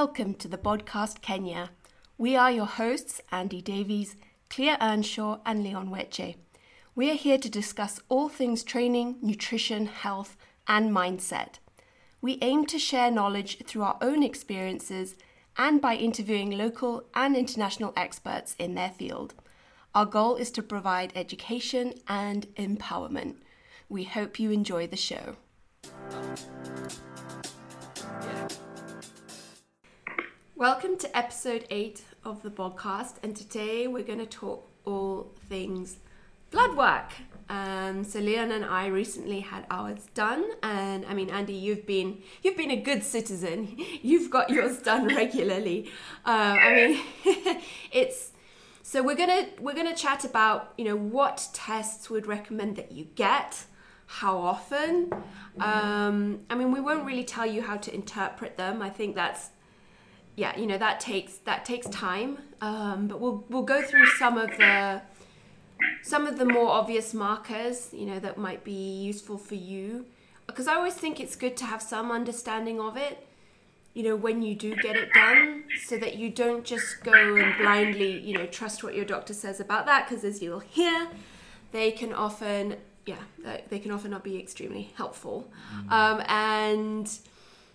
Welcome to the Bodcast Kenya. We are your hosts, Andy Davies, Clea Earnshaw, and Leon Weche. We are here to discuss all things training, nutrition, health, and mindset. We aim to share knowledge through our own experiences and by interviewing local and international experts in their field. Our goal is to provide education and empowerment. We hope you enjoy the show. Welcome to episode 8 of the Bodcast, and today we're going to talk all things blood work. Um, so Leon and I recently had ours done, and I mean, Andy, you've been you've been a good citizen. You've got yours done regularly. Uh, I mean, it's so we're gonna we're gonna chat about you know what tests would recommend that you get, how often. Um, I mean, we won't really tell you how to interpret them. I think that's yeah, you know that takes that takes time. Um, but we'll we'll go through some of the some of the more obvious markers, you know, that might be useful for you. Because I always think it's good to have some understanding of it, you know, when you do get it done, so that you don't just go and blindly, you know, trust what your doctor says about that. Because as you'll hear, they can often, yeah, they can often not be extremely helpful. Mm. Um, and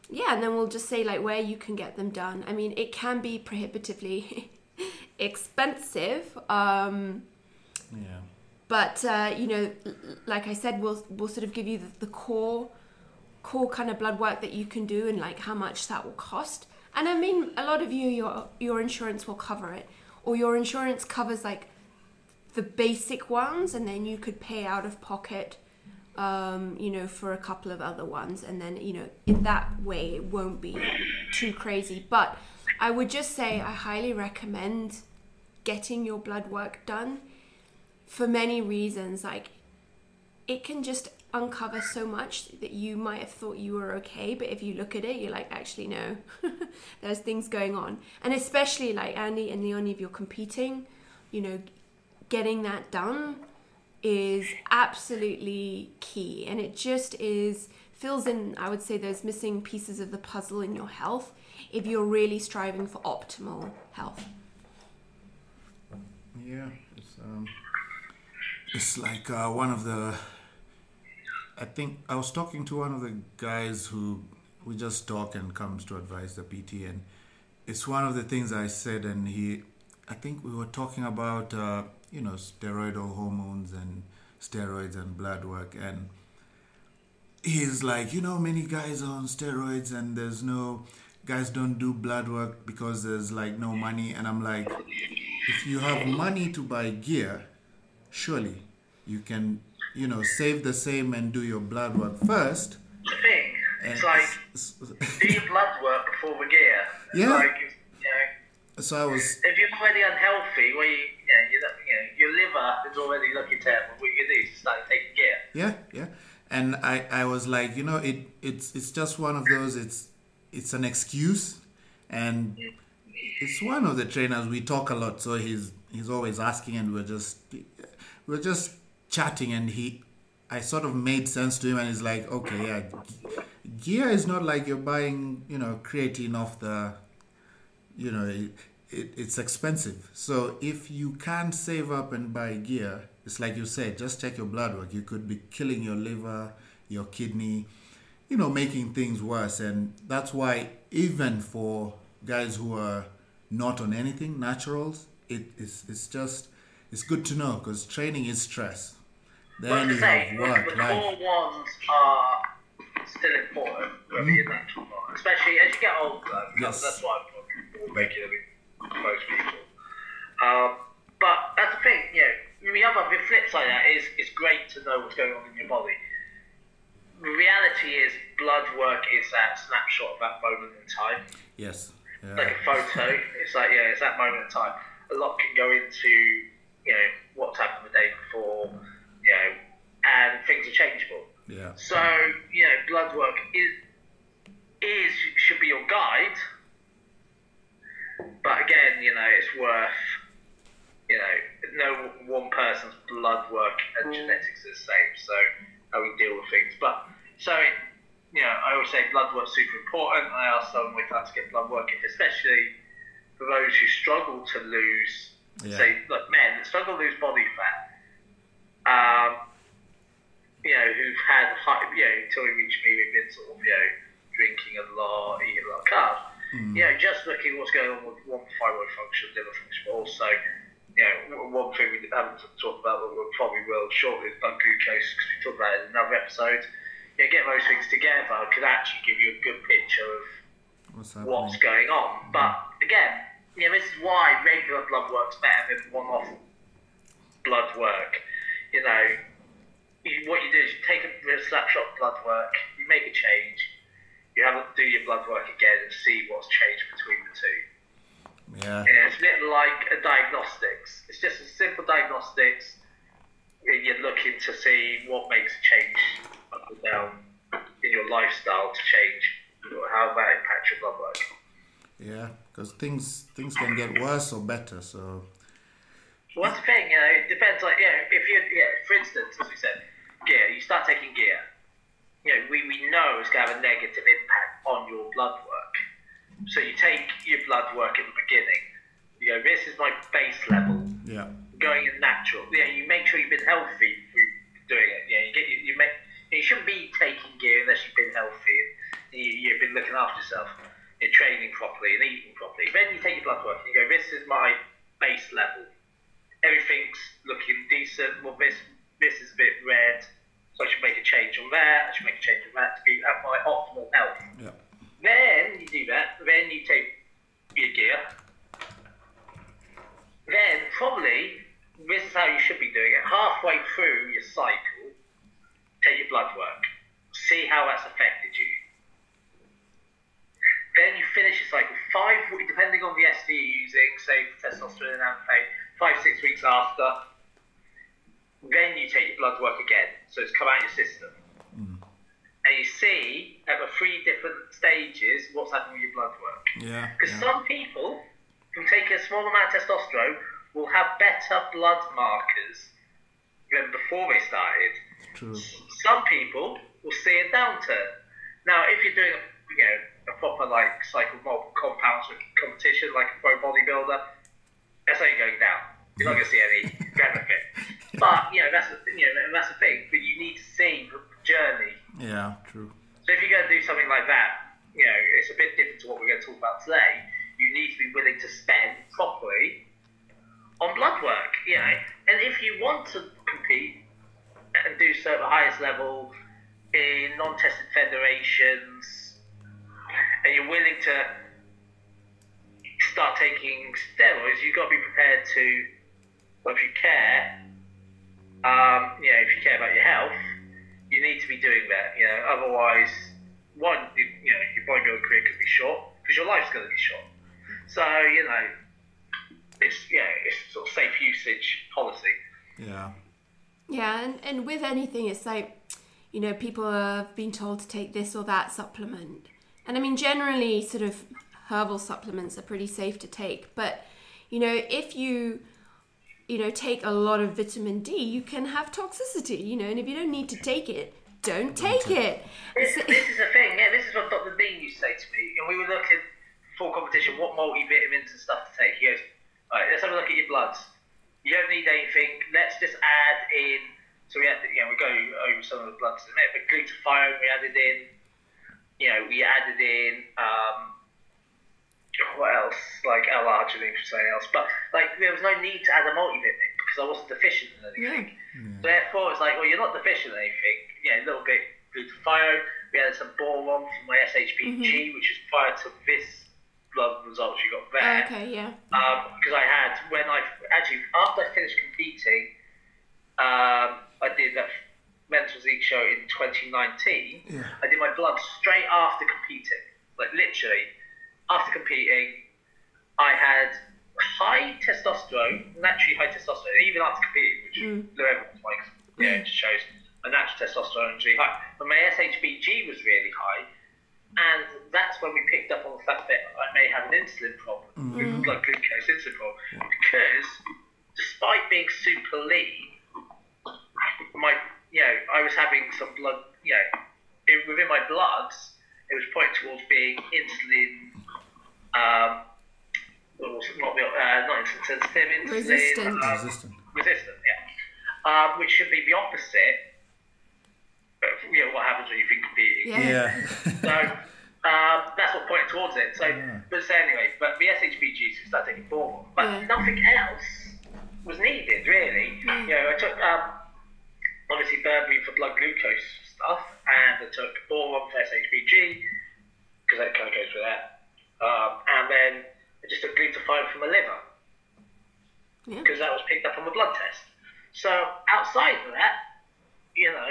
yeah, and then we'll just say like where you can get them done. I mean, it can be prohibitively expensive. Um, yeah. But uh, you know, like I said, we'll we'll sort of give you the, the core core kind of blood work that you can do and like how much that will cost. And I mean, a lot of you, your your insurance will cover it, or your insurance covers like the basic ones, and then you could pay out of pocket um, you know, for a couple of other ones. And then, you know, in that way, it won't be too crazy. But I would just say I highly recommend getting your blood work done for many reasons. Like, it can just uncover so much that you might have thought you were okay, but if you look at it, you're like, actually, no, there's things going on. And especially like Andy and leonie if you're competing, you know, getting that done is absolutely key and it just is fills in i would say those missing pieces of the puzzle in your health if you're really striving for optimal health. Yeah it's um it's like uh, one of the i think i was talking to one of the guys who we just talk and comes to advise the pt and it's one of the things i said and he i think we were talking about uh, you know steroidal hormones and steroids and blood work. And he's like you know many guys are on steroids and there's no guys don't do blood work because there's like no money. And i'm like if you have money to buy gear surely you can you know save the same and do your blood work first. The thing it's like do your blood work before the gear. Yeah. Like, you know, so i was if you're already unhealthy where you you know, your liver uh, is already looking terrible. what you do, is start taking care. Yeah, yeah. And I, I was like, you know, it, it's, it's just one of those. It's, it's an excuse, and it's one of the trainers. We talk a lot, so he's, he's always asking, and we're just, we're just chatting, and he, I sort of made sense to him, and he's like, okay, yeah, gear is not like you're buying, you know, creatine off the, you know, it, it's expensive. So if you can't save up and buy gear, it's like you said, just check your blood work. You could be killing your liver, your kidney, you know, making things worse. And that's why even for guys who are not on anything, naturals, it is it's just it's good to know because training is stress. Then you have work, the life. core ones are still important, mm. you're natural. Especially as you get older. Yes. That's why I'm regularly most people. Um, but that's the thing, you know, the other the flip side of that is it's great to know what's going on in your body. The reality is blood work is that snapshot of that moment in time. Yes. Yeah. Like a photo. it's like yeah, it's that moment in time. A lot can go into, you know, what's happened the day before, you know, and things are changeable. Yeah. So, you know, blood work is is should be your guide but again, you know, it's worth, you know, no one person's blood work and mm. genetics is the same, so how we deal with things. But so you know, I always say blood work's super important. I ask someone with that to get blood work, especially for those who struggle to lose, yeah. say, like men that struggle to lose body fat. Um, you know, who've had high, you know, until we reach me, we've been sort of, you know, drinking a lot, eating a lot of carbs. Mm. You know, just looking what's going on with one thyroid function, liver function, but also, you know, one thing we haven't talked about, but we probably will shortly is blood glucose, because we talked about it in another episode. You know, get those things together could actually give you a good picture of what's, what's going on. Mm. But again, you know, this is why regular blood work's better than one-off blood work. You know, you, what you do is you take a, a snapshot of blood work, you make a change, you have to do your blood work again and see what's changed between the two. Yeah. And it's a bit like a diagnostics. It's just a simple diagnostics. You're looking to see what makes a change up and down in your lifestyle to change how that impacts your blood work. Yeah, because things things can get worse or better. So. Well, that's the thing, you know. It depends. Like, yeah, if you, yeah, for instance, as we said, gear. You start taking gear. You know, we, we know it's going to have a negative impact on your blood work. So you take your blood work in the beginning. You go, this is my base level. Yeah. Going in natural. Yeah, you make sure you've been healthy through doing it. Yeah, you get you, you make. You shouldn't be taking gear unless you've been healthy and you, you've been looking after yourself. You're training properly and eating properly. Then you take your blood work and you go, this is my base level. Everything's looking decent. Well, this this is a bit red so I should make a change on that. I should make a change on that to be at my optimal health. Yeah. Then you do that. Then you take your gear. Then probably this is how you should be doing it. Halfway through your cycle, take your blood work. See how that's affected you. Then you finish your cycle five, depending on the SD you're using, say testosterone and amphetamine, five six weeks after then you take your blood work again, so it's come out your system. Mm. And you see at the three different stages what's happening with your blood work. Yeah. Because yeah. some people, from taking a small amount of testosterone, will have better blood markers than before they started. True. Some people will see a downturn. Now, if you're doing a, you know, a proper like cycle multiple compounds competition, like a pro bodybuilder, that's only going down. You're not going to see any benefit. But you know that's the, you know that's the thing. But you need to see the journey. Yeah, true. So if you're going to do something like that, you know it's a bit different to what we're going to talk about today. You need to be willing to spend properly on blood work. You know, and if you want to compete and do so at the highest level in non-tested federations, and you're willing to start taking steroids, you've got to be prepared to but if you care, um, you know, if you care about your health, you need to be doing that. You know, otherwise, one, you, you know, your bodybuilding career could be short because your life's going to be short. So you know, it's yeah, it's sort of safe usage policy. Yeah. Yeah, and, and with anything, it's like, you know, people have been told to take this or that supplement. And I mean, generally, sort of herbal supplements are pretty safe to take. But, you know, if you you know, take a lot of vitamin D, you can have toxicity, you know, and if you don't need to take it, don't take it. This, this is the thing, yeah, this is what Dr. Dean used to say to me. And we were looking for competition, what multivitamins and stuff to take. He goes, all right, let's have a look at your bloods. You don't need anything, let's just add in. So we had, you know, we go over some of the bloods in a minute, but glutathione we added in. You know, we added in um, what else? Like L-arginine for something else. But like there was no need to add a multivitamin because I wasn't deficient in anything. Yeah. Yeah. Therefore, it's like, well, you're not deficient in anything. Yeah, a little bit good to fire. We added some boron from my SHBG, mm-hmm. which is prior to this blood results you got there. okay, yeah. Because um, I had when I actually after I finished competing, um, I did that mental physique show in 2019. Yeah. I did my blood straight after competing, like literally after competing, I had high testosterone, naturally high testosterone, even after competing, which mm. everyone's like, yeah, it just shows my natural testosterone is really high. But my SHBG was really high, and that's when we picked up on the fact that I may have an insulin problem, mm. blood glucose insulin problem, because despite being super lean, my you know I was having some blood you know within my bloods, it was pointing towards being insulin. Um, not, uh, not insulin sensitive, insulin resistant. Um, resistant. Resistant, yeah. Um, which should be the opposite. But, you know what happens when you've been competing. Yeah. Yeah. So um, that's what pointed towards it. So, Yeah. but so anyway, but the SHBGs we started taking boron, but Yeah. nothing else was needed really. Yeah. You know, I took um, obviously berberine for blood glucose stuff, and I took boron for SHBG because that kind of goes with that, um, and then I just took glutathione from my liver Yeah. because that was picked up on the blood test. So outside of that, you know,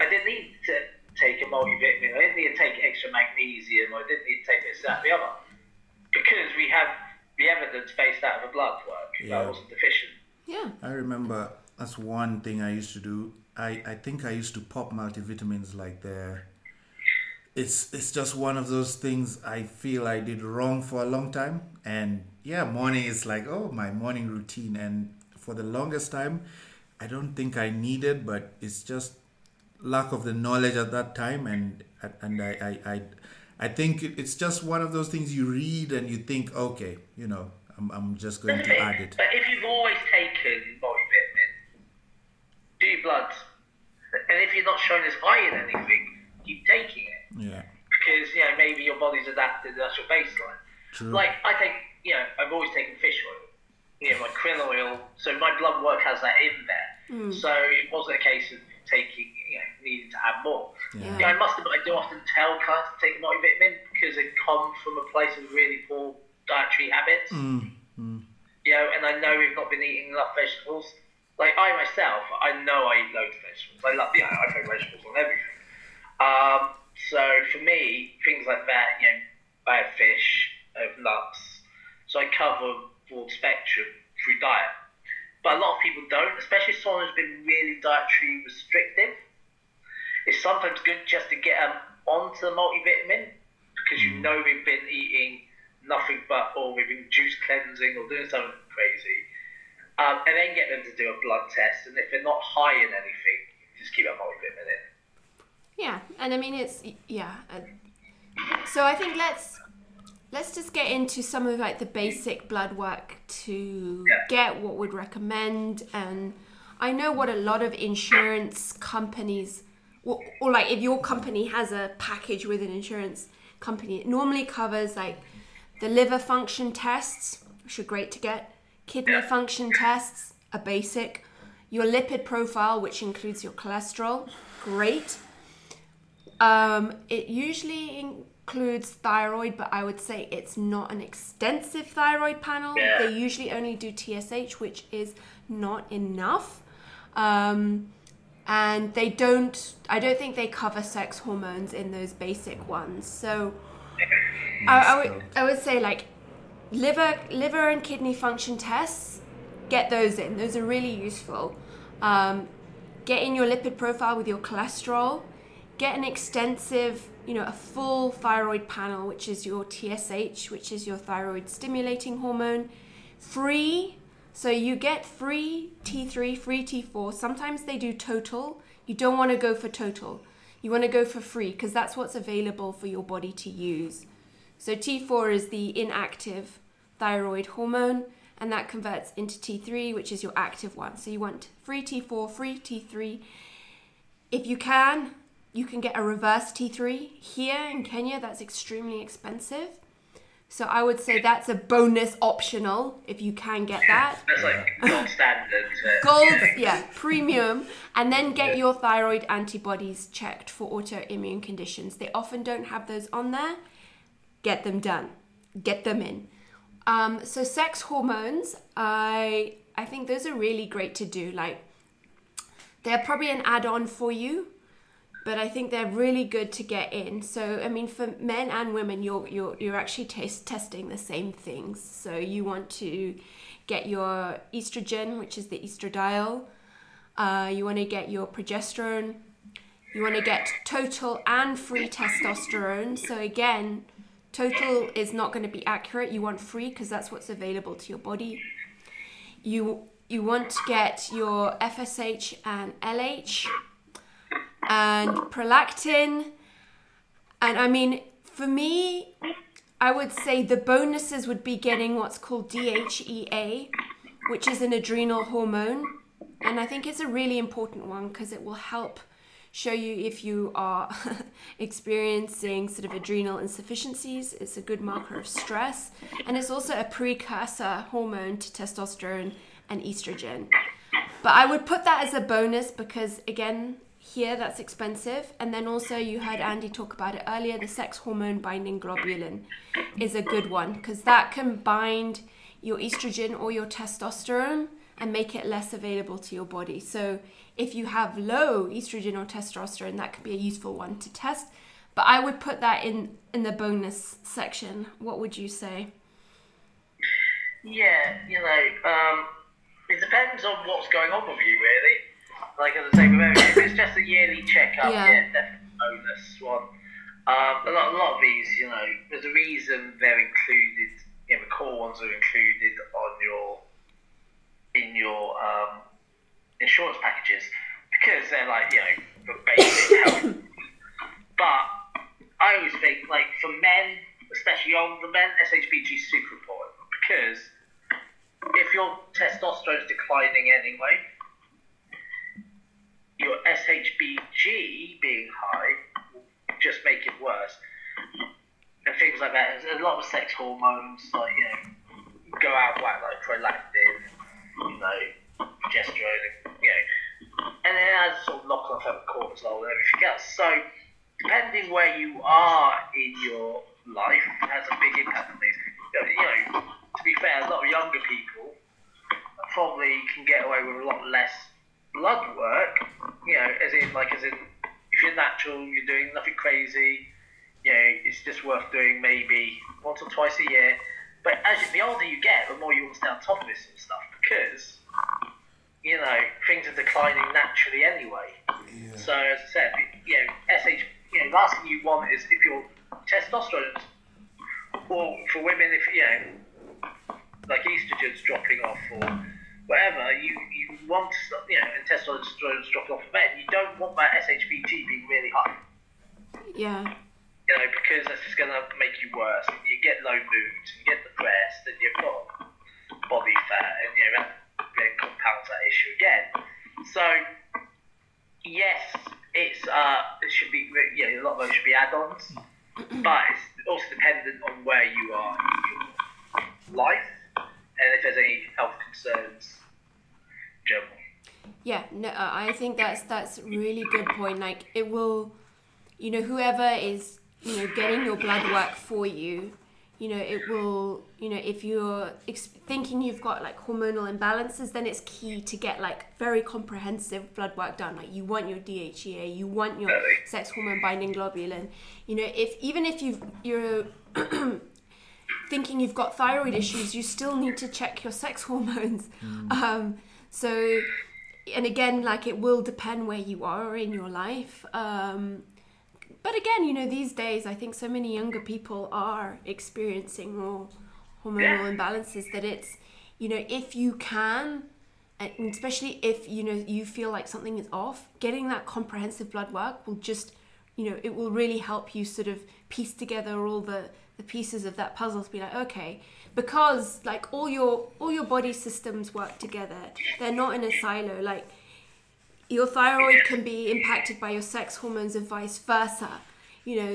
I didn't need to take a multivitamin. I didn't need to take extra magnesium. I didn't need to take this, that, the other, because we have the evidence based out of the blood work that Yeah. I wasn't deficient. Yeah. I remember that's one thing I used to do. I, I think I used to pop multivitamins like they're it's it's just one of those things I feel I did wrong for a long time. And yeah, morning is like, oh my morning routine and for the longest time I don't think I needed, but it's just lack of the knowledge at that time and and I, I, I I think it's just one of those things you read and you think, okay, you know, I'm, I'm just going to add it. But if you've always taken multivitamin, do your bloods, and if you're not showing as high in anything, keep taking it. Yeah, because you know maybe your body's adapted. That's your baseline. true. Like I take, you know, I've always taken fish oil, you know, my krill oil. So my blood work has that in there. So it wasn't a case of taking, you know, needing to have more. Yeah. Yeah, I must admit, I do often tell clients to take a multivitamin because they come from a place of really poor dietary habits. Mm, mm. You know, and I know we've not been eating enough vegetables. Like I myself, I know I eat loads of vegetables. I love, you know, I throw vegetables on everything. Um, so for me, things like that, you know, I have fish, I have nuts, so I cover broad spectrum through diet. But a lot of people don't, especially someone who's been really dietary restrictive. It's sometimes good just to get them onto the multivitamin because you know they've been eating nothing but, or we've been juice cleansing or doing something crazy. Um, and then get them to do a blood test, and if they're not high in anything, just keep that multivitamin in. Yeah, and I mean it's yeah. uh, So I think let's let's just get into some of like the basic blood work to get what would recommend and I know what a lot of insurance companies or, or like if your company has a package with an insurance company it normally covers like the liver function tests which are great to get kidney function tests a basic your lipid profile which includes your cholesterol great um, it usually includes thyroid, but I would say it's not an extensive thyroid panel. Yeah. They usually only do TSH, which is not enough. Um, and they don't, I don't think they cover sex hormones in those basic ones. So I, I, would, I would say, like, liver, liver and kidney function tests, get those in. Those are really useful. Um, get in your lipid profile with your cholesterol get an extensive you know a full thyroid panel which is your tsh which is your thyroid stimulating hormone free. So you get free t3 free t4 sometimes they do total. You don't want to go for total. You want to go for free because that's what's available for your body to use. So t4 is the inactive thyroid hormone and that converts into T3, which is your active one. So you want free T4, free T3. If you can, you can get a reverse T3. Here in Kenya, that's extremely expensive. So I would say that's a bonus optional if you can get that. That's like gold standard. uh, Gold, yeah, premium, and then get your thyroid antibodies checked for autoimmune conditions. They often don't have those on there. Get them done. Get them in. Um, so sex hormones, I I think those are really great to do. Like they're probably an add-on for you, but I think they're really good to get in. So I mean, for men and women, you're you're you're actually test, testing the same things. So you want to get your estrogen, which is the estradiol. Uh, you want to get your progesterone. You want to get total and free testosterone. So again, total is not going to be accurate. You want free because that's what's available to your body. You you want to get your FSH and LH and prolactin And I mean, for me, I would say the bonuses would be getting what's called DHEA, which is an adrenal hormone. And I think it's a really important one because it will help show you if you are experiencing sort of adrenal insufficiencies. It's a good marker of stress. And it's also a precursor hormone to testosterone and estrogen. But I would put that as a bonus because, again, here that's expensive. And then also, you heard Andy talk about it earlier the sex hormone binding globulin is a good one because that can bind your estrogen or your testosterone and make it less available to your body. So, if you have low estrogen or testosterone, that could be a useful one to test. But I would put that in in the bonus section. What would you say? Yeah, you know, um, it depends on what's going on with you, really. Like as I say, if it's just a yearly checkup, yeah, yeah definitely bonus one. Um, a lot, a lot of these, you know, there's a reason they're included. You know, the core ones are included on your in your um, insurance packages because they're like you know the basic health. But I always think like for men, especially older men, SHBG is super important because if your testosterone is declining anyway, your SHBG being high will just make it worse. And things like that. A lot of sex hormones, like, you know, go out like, like prolactin, you know, progesterone, you know, and then it has sort of knock on effect cortisol and everything else. So, depending where you are in your life, has a big impact on these. You know, to be fair, a lot of younger people probably can get away with a lot less blood work. You know, as in like as in if you're natural, you're doing nothing crazy. You know, it's just worth doing maybe once or twice a year. But as you, the older you get, the more you want to stay on top of this sort of stuff because you know things are declining naturally anyway. Yeah. So as I said, you know, SH, you know, the last thing you want is if your testosterone, or for women, if you know, like estrogen's dropping off, or whatever, you, you want, you know, and testosterone's dropped off men, you don't want that SHBG being really high. Yeah. You know, because that's just going to make you worse. And you get low mood, and you get depressed, and you've got body fat, and, you know, that then compounds that issue again. So, yes, it's, uh, it should be, you know, a lot of those should be add-ons, but it's also dependent on where you are in your life and if there's any health concerns general. Yeah, no, uh, I think that's that's really good point. Like it will, you know, whoever is you know getting your blood work for you, you know, it will, you know, if you're ex- thinking you've got like hormonal imbalances, then it's key to get like very comprehensive blood work done. Like you want your DHEA, you want your sex hormone binding globulin. You know, if even if you've you're thinking you've got thyroid issues, you still need to check your sex hormones. Mm. Um, so, and again, like it will depend where you are in your life. Um, but again, you know, these days, I think so many younger people are experiencing more hormonal imbalances that it's, you know, if you can, and especially if you know you feel like something is off, getting that comprehensive blood work will just, you know, it will really help you sort of piece together all the the pieces of that puzzle to be like okay because like all your all your body systems work together they're not in a silo like your thyroid can be impacted by your sex hormones and vice versa you know.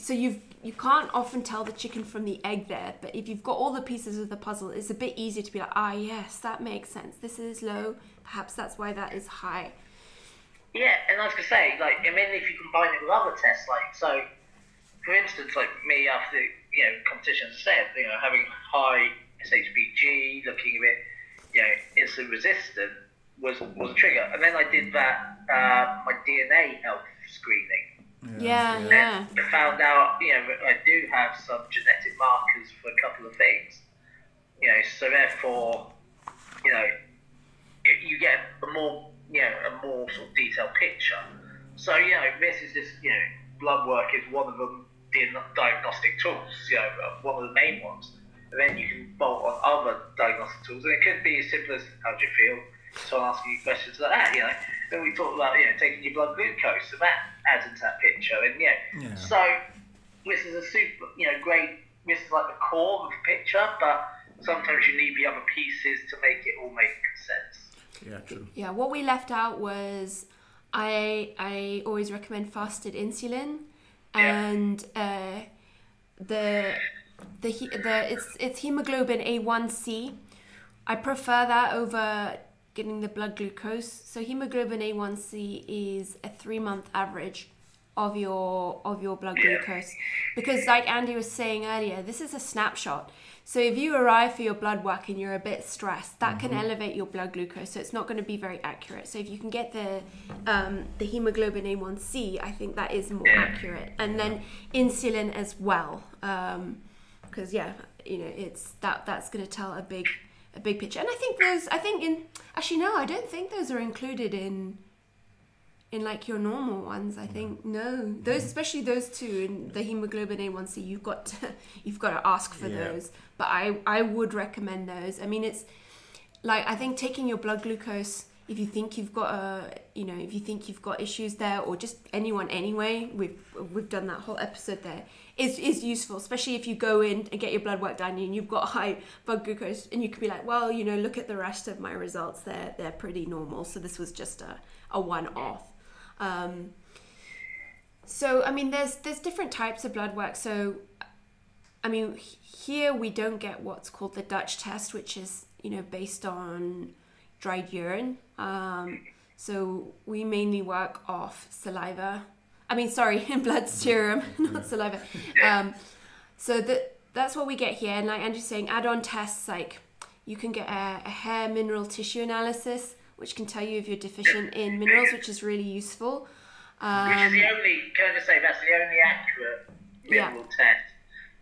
So you've you can't often tell the chicken from the egg there but if you've got all the pieces of the puzzle it's a bit easier to be like ah yes that makes sense. This is low perhaps that's why that is high. Yeah and i was gonna say like i mean if you combine it with other tests like so for instance, like me after you know competitions said, you know, having high SHBG, looking a bit, you know, insulin resistant was was a trigger. And then I did that uh, my DNA health screening. Yeah, yeah. yeah. I found out, you know, I do have some genetic markers for a couple of things. You know, so therefore, you know, you get a more, you know, a more sort of detailed picture. So, you know, this is just, you know, blood work is one of them diagnostic tools, you know, uh, one of the main ones. And then you can bolt on other diagnostic tools, and it could be as simple as how do you feel? So asking you questions like that, you know. Then we talked about you know taking your blood glucose, and that adds into that picture, and yeah. yeah. So this is a super, you know, great. This is like the core of the picture, but sometimes you need the other pieces to make it all make sense. Yeah, true. Yeah, what we left out was I I always recommend fasted insulin Yeah. and uh, the the the it's it's hemoglobin A1C. I prefer that over getting the blood glucose. So hemoglobin A1C is a 3 month average of your of your blood Yeah. glucose because like Andy was saying earlier, this is a snapshot. So if you arrive for your blood work and you're a bit stressed, that can mm-hmm. elevate your blood glucose. So it's not going to be very accurate. So if you can get the um, the hemoglobin A1C, I think that is more accurate. And then insulin as well, um, because yeah, you know it's that that's going to tell a big a big picture. And I think those, I think in actually no, I don't think those are included in in like your normal ones i think no those mm-hmm. especially those two in the hemoglobin a1c you've got to you've got to ask for Yeah. those but i i would recommend those. I mean it's like i think taking your blood glucose if you think you've got a you know if you think you've got issues there or just anyone anyway we've we've done that whole episode there is is useful especially if you go in and get your blood work done and you've got high blood glucose and you could be like well you know look at the rest of my results they're they're pretty normal. So this was just a, a one-off. Um, so I mean, there's there's different types of blood work. So I mean, here we don't get what's called the Dutch test, which is you know based on dried urine. Um, so we mainly work off saliva. I mean, sorry, in blood serum, not saliva. Um, so that that's what we get here. And like Andrew's saying, add-on tests like you can get a, a hair mineral tissue analysis, which can tell you if you're deficient in minerals, which is really useful. Which is Um, the only, can I just say, that's the only accurate Yeah. mineral test.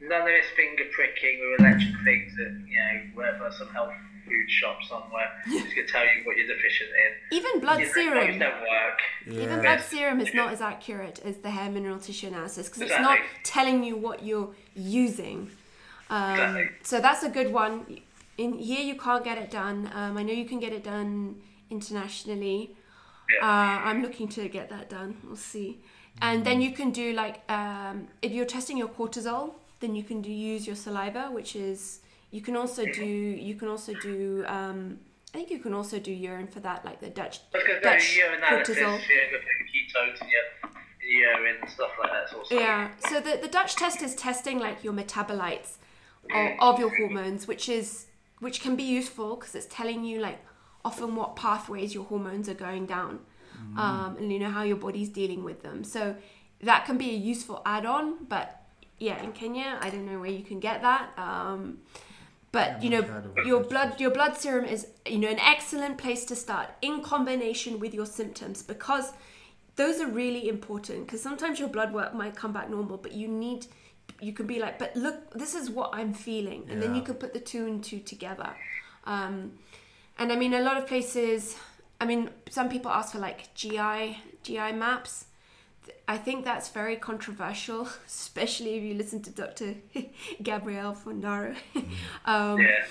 None of this finger pricking or electric things that, you know, wherever some health food shop somewhere is going to tell you what you're deficient in. even blood You serum. Those don't work. Even blood serum is not as accurate as the hair mineral tissue analysis because it's not telling you what you're using. Um, Exactly. so that's a good one. In here, you can't get it done. Um, I know you can get it done internationally. Yeah. Uh, I'm looking to get that done. We'll see. And then you can do like um, if you're testing your cortisol, then you can do use your saliva, which is you can also do you can also do um, I think you can also do urine for that, like the Dutch I was going to Dutch say, analysis, cortisol. you know, the ketones in your, in your urine stuff like that. Also Yeah. So the, the Dutch test is testing like your metabolites of, of your hormones, which is which can be useful because it's telling you like often what pathways your hormones are going down, um, and you know how your body's dealing with them. So that can be a useful add-on. But yeah, in Kenya, I don't know where you can get that. Um, but you know, heard of it. your blood your blood serum is you know an excellent place to start in combination with your symptoms because those are really important because sometimes your blood work might come back normal, but you need you can be like, but look, this is what I'm feeling, and then you can put the two and two together. Um, and I mean, a lot of places. I mean, some people ask for like GI GI maps. I think that's very controversial, especially if you listen to Dr. Gabrielle Fondaro. um, Yeah.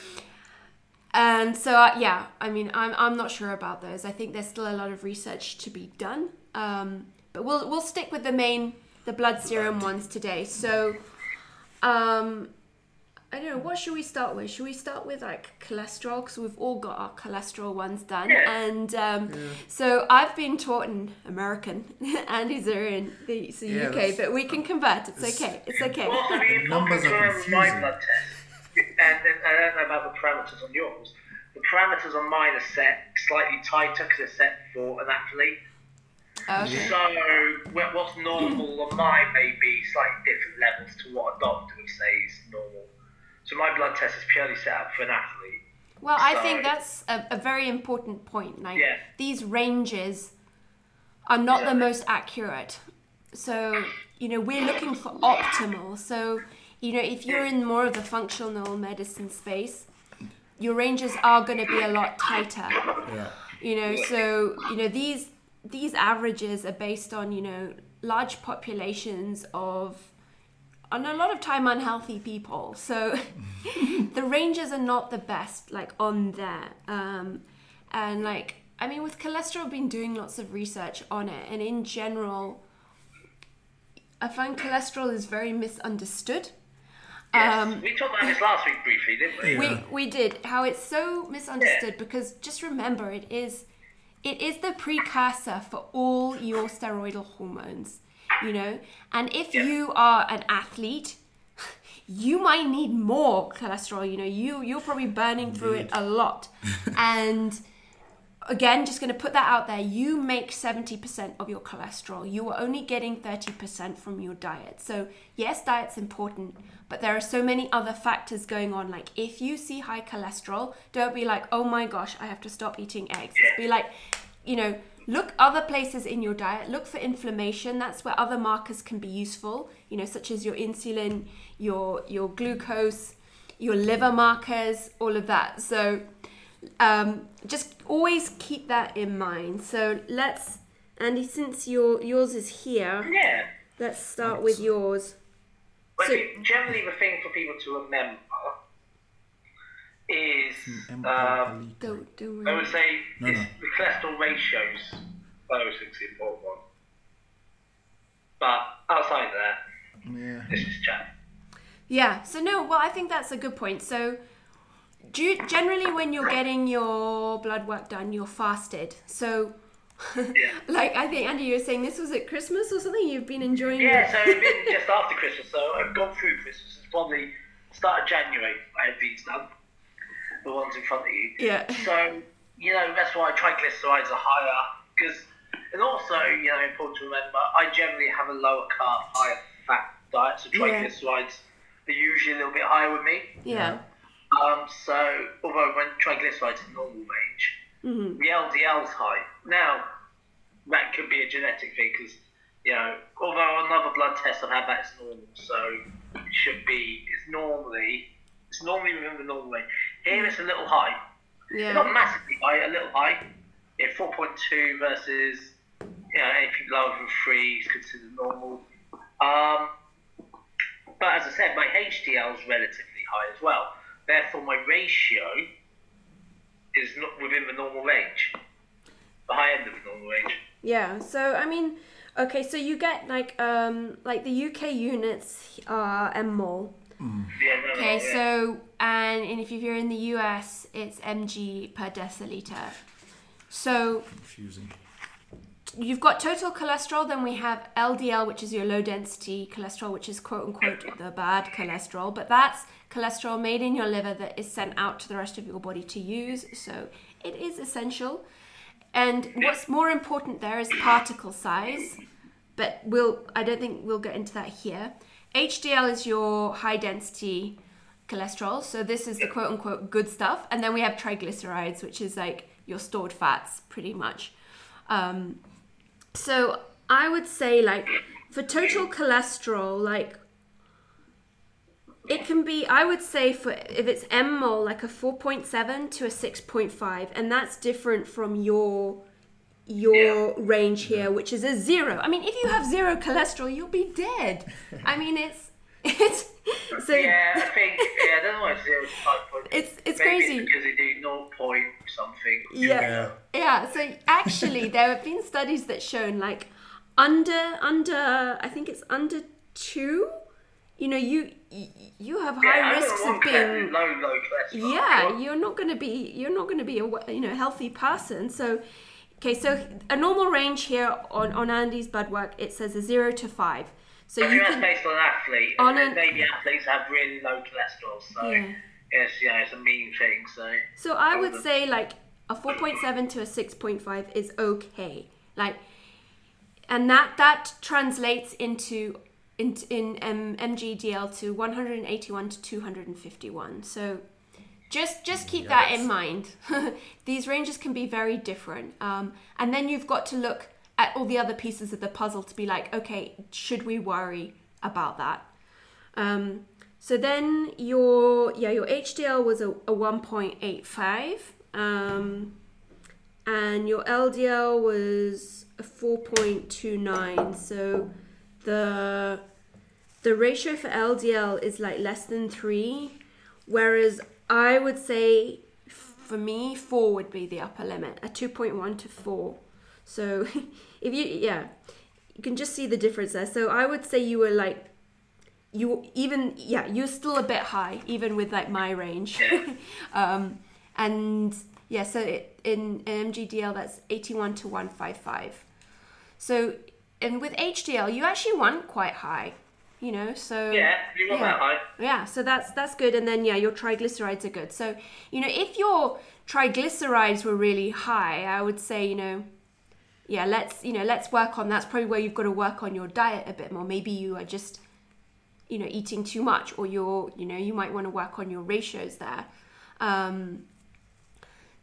and so, uh, yeah, I mean, I'm, I'm not sure about those. I think there's still a lot of research to be done. Um, but we'll we'll stick with the main the blood serum ones today. So, um, I don't know. What should we start with? Should we start with like cholesterol? Because we've all got our cholesterol ones done. Yeah. And um, so I've been taught in American, and these are in the so Yeah, UK, but we can convert. It's okay. It's okay. Well, I mean, numbers numbers are are my confusing. blood test, and, and I don't know about the parameters on yours. The parameters on mine are set slightly tighter because they're set for an athlete. Okay. So what's normal on mine may be slightly different levels to what a doctor would say is normal. So my blood test is purely set up for an athlete. Well, I think that's a, a very important point. Like Yeah. these ranges are not the most accurate. So, you know, we're looking for optimal. So, you know, if you're in more of the functional medicine space, your ranges are going to be a lot tighter. Yeah. You know, so, you know, these these averages are based on, you know, large populations of and a lot of time unhealthy people. So the ranges are not the best like on there. Um, and like I mean with cholesterol I've been doing lots of research on it and in general I find cholesterol is very misunderstood. Yes, Um, we talked about this last week briefly, didn't we? Yeah. We we did how it's so misunderstood because just remember it is it is the precursor for all your steroidal hormones, you know. And if Yeah. you are an athlete, you might need more cholesterol. You know, you you're probably burning through it a lot, and again, just going to put that out there. You make 70% of your cholesterol. You are only getting 30% from your diet. So, yes, diet's important, but there are so many other factors going on. Like, if you see high cholesterol, don't be like, oh my gosh, I have to stop eating eggs. Be like, you know, look other places in your diet. Look for inflammation. That's where other markers can be useful, you know, such as your insulin, your, your glucose, your liver markers, all of that. So, um, just always keep that in mind. So let's, Andy, since your yours is here, Yeah. let's start with yours. But So- generally, the thing for people to remember is M- um, Don't, don't I would say No, it's no. the cholesterol ratios. Those is the important one. But outside of that, Yeah. this is chat. Yeah. So no, well, I think that's a good point. So, do you, generally when you're getting your blood work done, you're fasted. So, Yeah. like I think Andy, you were saying this was at Christmas or something. You've been enjoying. Yeah, so it's been just after Christmas, so I've gone through Christmas. It's probably start of January. Everything's done. The ones in front of you. Yeah. So you know that's why triglycerides are higher because, and also you know important to remember, I generally have a lower carb, higher fat diet, so Yeah. triglycerides are usually a little bit higher with me. Yeah. Um, so although when triglycerides is normal range, hmm the LDL's high. Now that could be a genetic thing because you know although another blood test I've had that's normal, so it should be it's normally it's normally within the normal range. Here it's a little high. Yeah. Not massively high, a little high. Yeah, 4.2 versus you know, anything lower than 3 is considered normal. Um, but as I said, my HDL is relatively high as well. Therefore, my ratio is not within the normal range, the high end of the normal range. Yeah. So I mean, okay. So you get like um like the UK units are mmol. No, Okay. So and, and if you're in the US, it's mg per deciliter. So Confusing. you've got total cholesterol. Then we have LDL, which is your low density cholesterol, which is quote unquote the bad cholesterol. But that's cholesterol made in your liver that is sent out to the rest of your body to use. So it is essential. And what's more important there is particle size, but we'll I don't think we'll get into that here. HDL is your high density cholesterol, so this is the quote unquote good stuff, and then we have triglycerides, which is like your stored fats, pretty much. Um, so I would say like for total cholesterol, like it can be i would say for if it's mmol like a 4.7 to a 6.5 and that's different from your your range here which is a zero. I mean if you have zero cholesterol you'll be dead. I mean it's it's so yeah, I think yeah, I don't know why zero point. It's- it's crazy. It's because they do zero point something. yeah. Yeah. So actually there have been studies that shown like under under i think it's under two. You know you you- you have high Yeah, risks of being low, low cholesterol. yeah you're not going to be you're not going to be a you know healthy person. So okay so a normal range here on on andy's blood work it says a zero to five so you that's can based on an athlete. On and a- maybe athletes have really low cholesterol, so Yeah. it's know it's a mean thing. So so i would say like a 4.7 to a 6.5 is okay like and that that translates into in, in um, mgdl to 181 to 251 so just just keep that in mind. These ranges can be very different um, and then you've got to look at all the other pieces of the puzzle to be like okay should we worry about that? Um, so then your yeah your hdl was a, a 1.85 um, and your ldl was a 4.29 so the the ratio for ldl is like less than three whereas i would say for me four would be the upper limit a 2.1 to four. So if you yeah you can just see the difference there. So I would say you were like you even yeah you're still a bit high even with like my range. Um, and yeah so it, in, in mgdl that's 81 to 155 so and with hdl you actually want quite high you know so yeah you want yeah. that high yeah so that's that's good and then yeah your triglycerides are good. So you know if your triglycerides were really high i would say you know yeah let's you know let's work on that's probably where you've got to work on your diet a bit more. Maybe you are just you know eating too much or you're you know you might want to work on your ratios there. Um,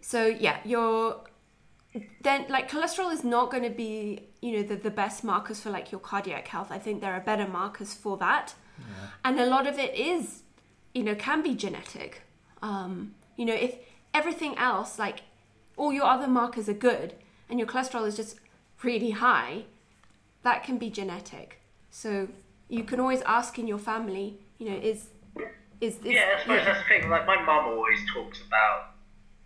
so yeah your then like cholesterol is not going to be you know the, the best markers for like your cardiac health i think there are better markers for that yeah. and a lot of it is you know can be genetic um, you know if everything else like all your other markers are good and your cholesterol is just really high that can be genetic so you can always ask in your family, you know, is is, is yeah, I suppose yeah. that's the thing. Like my mum always talks about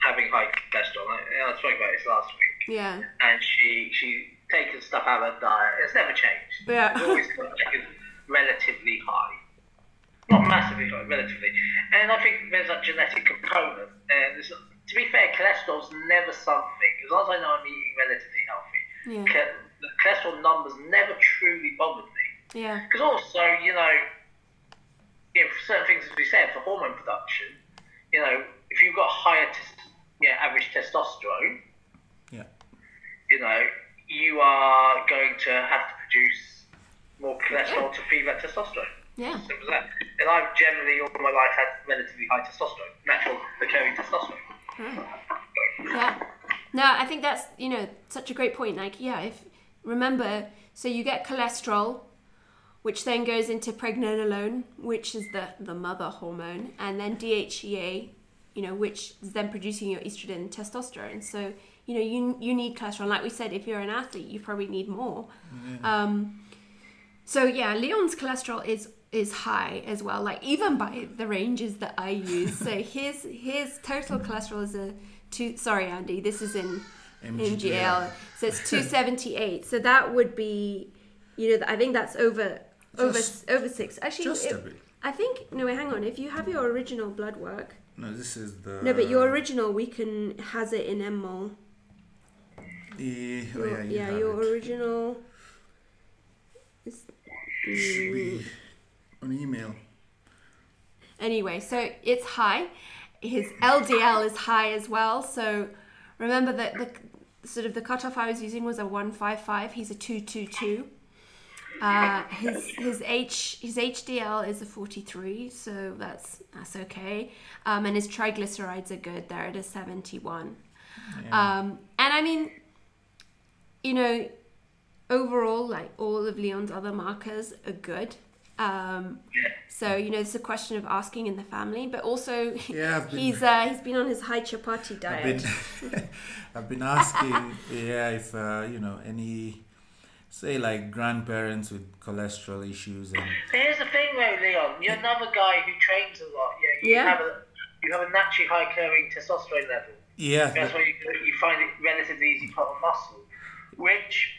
having high cholesterol. I, I spoke about this last week. Yeah. And she she taken stuff out of her diet. It's never changed. Yeah. It's always relatively high. Not massively high, relatively. And I think there's a genetic component. And to be fair, cholesterol's never something. As long as I know I'm eating relatively healthy, yeah. the cholesterol numbers never truly bothered me. Yeah. Because also, you know, you know, certain things, as we said, for hormone production, you know, if you've got higher, tes- yeah, average testosterone, yeah, you know, you are going to have to produce more cholesterol yeah. to feed that testosterone. Yeah. Simple as that. And I've generally all my life had relatively high testosterone, natural occurring testosterone. Hmm. Yeah. No, I think that's you know such a great point. Like, yeah, if remember, so you get cholesterol which then goes into pregnenolone, which is the, the mother hormone, and then DHEA, you know, which is then producing your estrogen and testosterone. So, you know, you, you need cholesterol. Like we said, if you're an athlete, you probably need more. Yeah. Um, so yeah, Leon's cholesterol is is high as well, like even by the ranges that I use. so his his total cholesterol is a two. Sorry, Andy, this is in MGL. MGL. So it's two seventy eight. So that would be, you know, I think that's over over over six. Actually, just it, a bit. I think no. Wait, hang on. If you have your original blood work. No, this is the. No, but your original we can has it in mmol. Yeah, oh your, yeah, yeah, your it. original. Is, should be on email. Anyway, so it's high. His LDL is high as well. So remember that the sort of the cutoff I was using was a one five five. He's a two two two. Uh, his his H his HDL is a 43, so that's that's okay. Um, and his triglycerides are good. They're at a 71. Yeah. Um, and I mean, you know, overall, like all of Leon's other markers are good. Um, so you know, it's a question of asking in the family, but also yeah, been, he's uh, he's been on his high chapati diet. I've been, I've been asking, yeah, if uh, you know any say like grandparents with cholesterol issues and here's the thing though leon. You're another guy who trains a lot. Yeah you yeah. have a you have a naturally high occurring testosterone level. Yeah. That's why you, you find it relatively easy to put on muscle which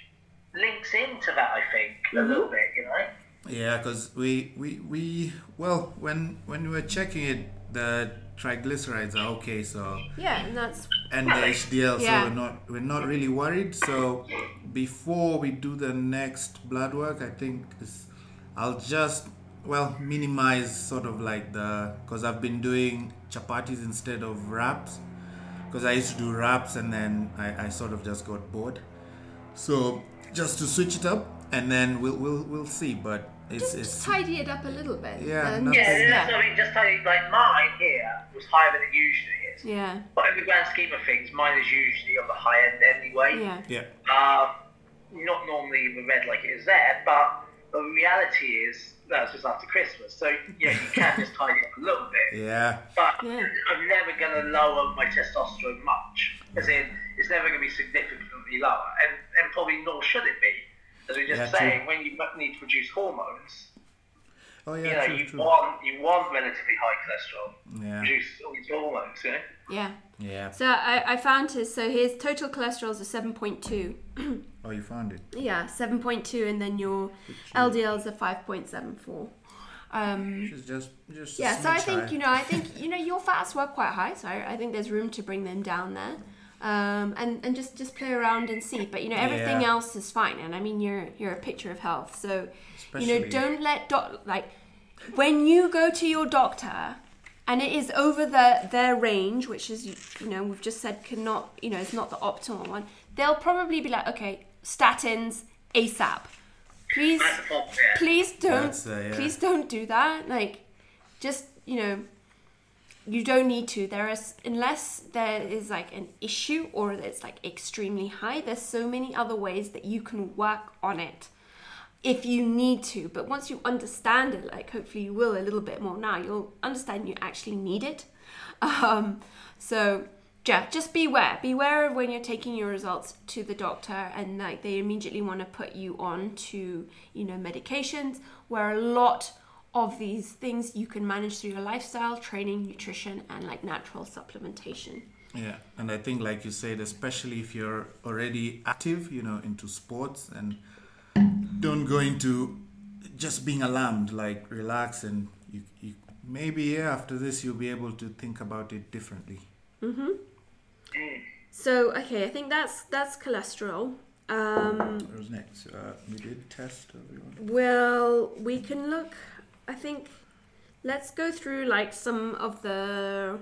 links into that i think a mm-hmm. little bit you know? Yeah because we, we we well when when we were checking it the triglycerides are okay so yeah and that's and the hdl yeah. so we're not we're not really worried so before we do the next blood work, I think I'll just well minimize sort of like the because I've been doing chapatis instead of wraps because I used to do wraps and then I, I sort of just got bored. So just to switch it up and then we'll we'll we'll see. But it's just, it's just tidy it up a little bit. Yeah, yeah. That's, I mean, just tidy like mine here was higher than it usually is. Yeah. But in the grand scheme of things, mine is usually on the high end anyway. Yeah. Yeah. Um, not normally the red like it is there, but the reality is that's just after Christmas. So yeah, you can just tidy up a little bit. Yeah. But yeah. I'm never going to lower my testosterone much. As in, it's never going to be significantly lower, and and probably nor should it be. As we are just yeah, saying, true. when you need to produce hormones. Oh yeah, you know, true, you true. want you want relatively high cholesterol. Yeah. Reduce all these hormones, you know. Yeah. Yeah. So I, I found his so his total cholesterol is a seven point two. Oh, you found it. Yeah, seven point two, and then your LDL is a five point seven four. Um, Which just just. yeah, so I think high. you know, I think you know your fats were quite high, so I, I think there's room to bring them down there, um, and and just just play around and see. But you know, everything Yeah. else is fine, and I mean, you're you're a picture of health, so you know, don't let doc like when you go to your doctor. And it is over the, their range, which is, you know, we've just said cannot, you know, it's not the optimal one. They'll probably be like, okay, statins ASAP. Please, That's the problem. Yeah. please don't uh, yeah. please don't do that like just you know you don't need to. There is unless there is like an issue or it's like extremely high there's so many other ways that you can work on it if you need to. But once you understand it like hopefully you will a little bit more now you'll understand you actually need it. Um, so yeah just beware. Beware of when you're taking your results to the doctor and like they immediately want to put you on to you know medications where a lot of these things you can manage through your lifestyle training nutrition and like natural supplementation Yeah, and I think, like you said, especially if you're already active, you know, into sports, and don't go into just being alarmed. Like relax, and you, you maybe yeah, after this you'll be able to think about it differently. Mm-hmm. so okay i think that's that's cholesterol um, What was next? Uh, we did test everyone. Well, we can look. I think let's go through like some of the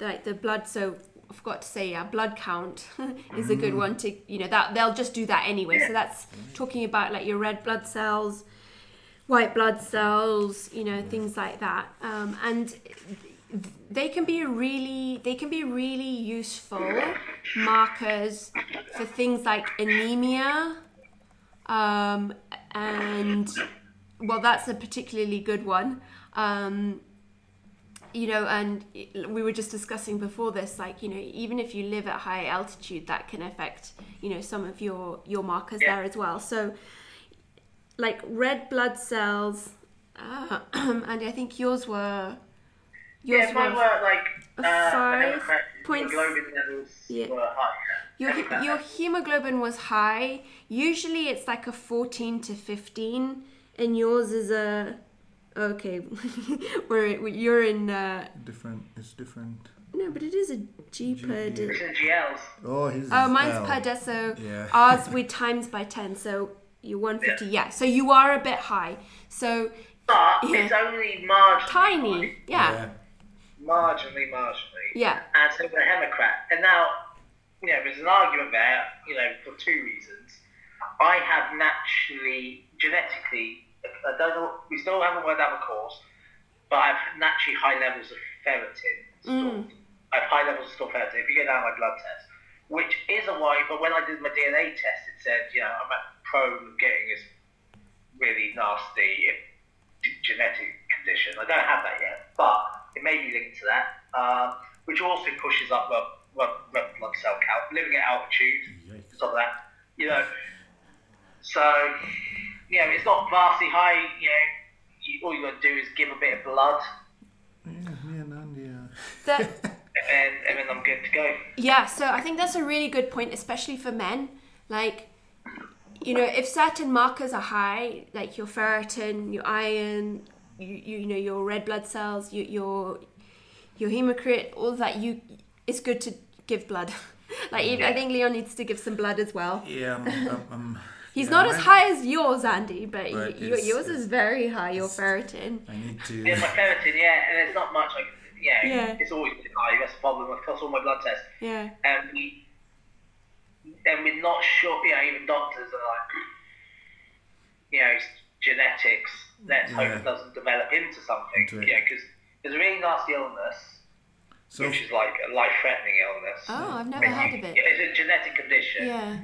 like the blood. So I forgot to say, yeah, blood count is a good one to you know that they'll just do that anyway. So that's talking about like your red blood cells, white blood cells, you know, things like that. Um, and they can be really they can be really useful markers for things like anemia um, and well that's a particularly good one um, you know and we were just discussing before this like you know even if you live at high altitude that can affect you know some of your your markers Yeah. there as well so like red blood cells uh, and i think yours were yours Yeah, mine were were like uh, five points- levels Yeah. were high. your, your hemoglobin was high. Usually it's like a 14 to 15, and yours is a. Okay, where you're in. Uh, Different. It's different. no, but it is a G per. G- De- It's in GLs. Oh, his. oh, mine's L. per deso. Yeah. Ours we times by 10, so you're 150. Yeah, so you are a bit high. So But Yeah. it's only marginally. tiny. Yeah. Marginally, marginally. Yeah. And so we're a Democrat. And now, you know, there's an argument there, you know, for two reasons. I have naturally, genetically, I don't know, we still haven't worked out the cause, but I have naturally high levels of ferritin stored. I have high levels of stored ferritin. If you go down my blood test, which is a why, but when I did my DNA test, it said, you know, I'm at prone of getting this really nasty genetic condition. I don't have that yet, but it may be linked to that, um, which also pushes up the red, red blood cell count, living at altitude, Yikes. stuff like that, you know. So, you know, it's not vastly high, you know, you, all you got to do is give a bit of blood, Yeah, me and Andy. Uh, That, and, and then I'm good to go. Yeah, so I think that's a really good point, especially for men. Like, you know, if certain markers are high, like your ferritin, your iron, you, you, you know, your red blood cells, your your your hematocrit, all that, you it's good to give blood. like, even, I think Leon needs to give some blood as well. yeah, I'm, I'm, I'm, He's yeah, not as high as yours, Andy, but, But y- y- yours is very high. Your ferritin. I need to. Yeah, my ferritin, yeah, and there's not much, like, yeah, Yeah. it's always been high. That's the problem across all my blood tests. Yeah. and we and we're not sure. You know, even doctors are like, you know, it's genetics. Let's hope it doesn't develop into something. Into yeah, because there's a really nasty illness, So which is like a life-threatening illness. Oh, I've never heard of it. It's a genetic condition. Yeah.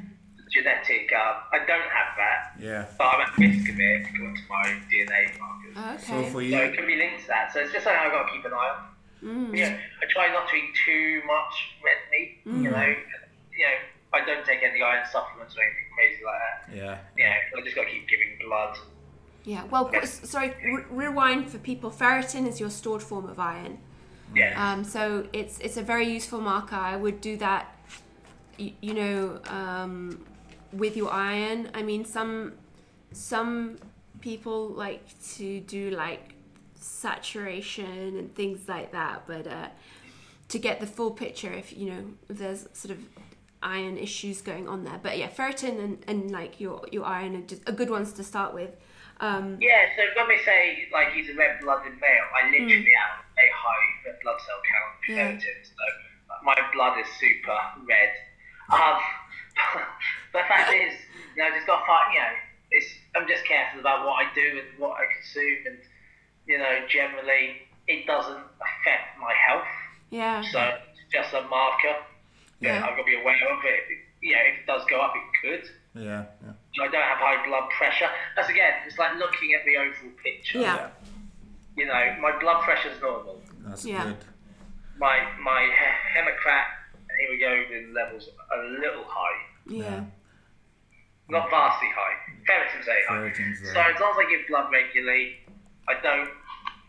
Genetic. Um, I don't have that, yeah. but I'm at risk of it according to my DNA markers. Okay. So for So you, it can be linked to that. So it's just something I've got to keep an eye on. Mm. Yeah, I try not to eat too much red meat. You know, you know, I don't take any iron supplements or anything crazy like that. yeah. Yeah, I just got to keep giving blood. Yeah. Well, sorry. Re- rewind for people. Ferritin is your stored form of iron. Yeah. Um, so it's it's a very useful marker. I would do that. You, you know, um, with your iron. I mean, some some people like to do like saturation and things like that, but uh, to get the full picture, if you know, if there's sort of iron issues going on there. But yeah, ferritin and, and like your your iron are just are good ones to start with. Um, yeah, so when we say like he's a red blooded male, I literally mm. have a high red blood cell count yeah. ferritin, so my blood is super red. Um, the fact is, you know, just got fight. You know, it's I'm just careful about what I do and what I consume, and you know, generally it doesn't affect my health. Yeah. So it's just a marker. Yeah. I've got to be aware of it. Yeah, if it does go up, it could. Yeah. yeah. I don't have high blood pressure. That's again, it's like looking at the overall picture. Yeah. You know, my blood pressure is normal. That's yeah. good. My my hematocrit and hemoglobin levels are a little high. Yeah. Not vastly high. Ferritin's very high. Ferritin's so as long as I give blood regularly, I don't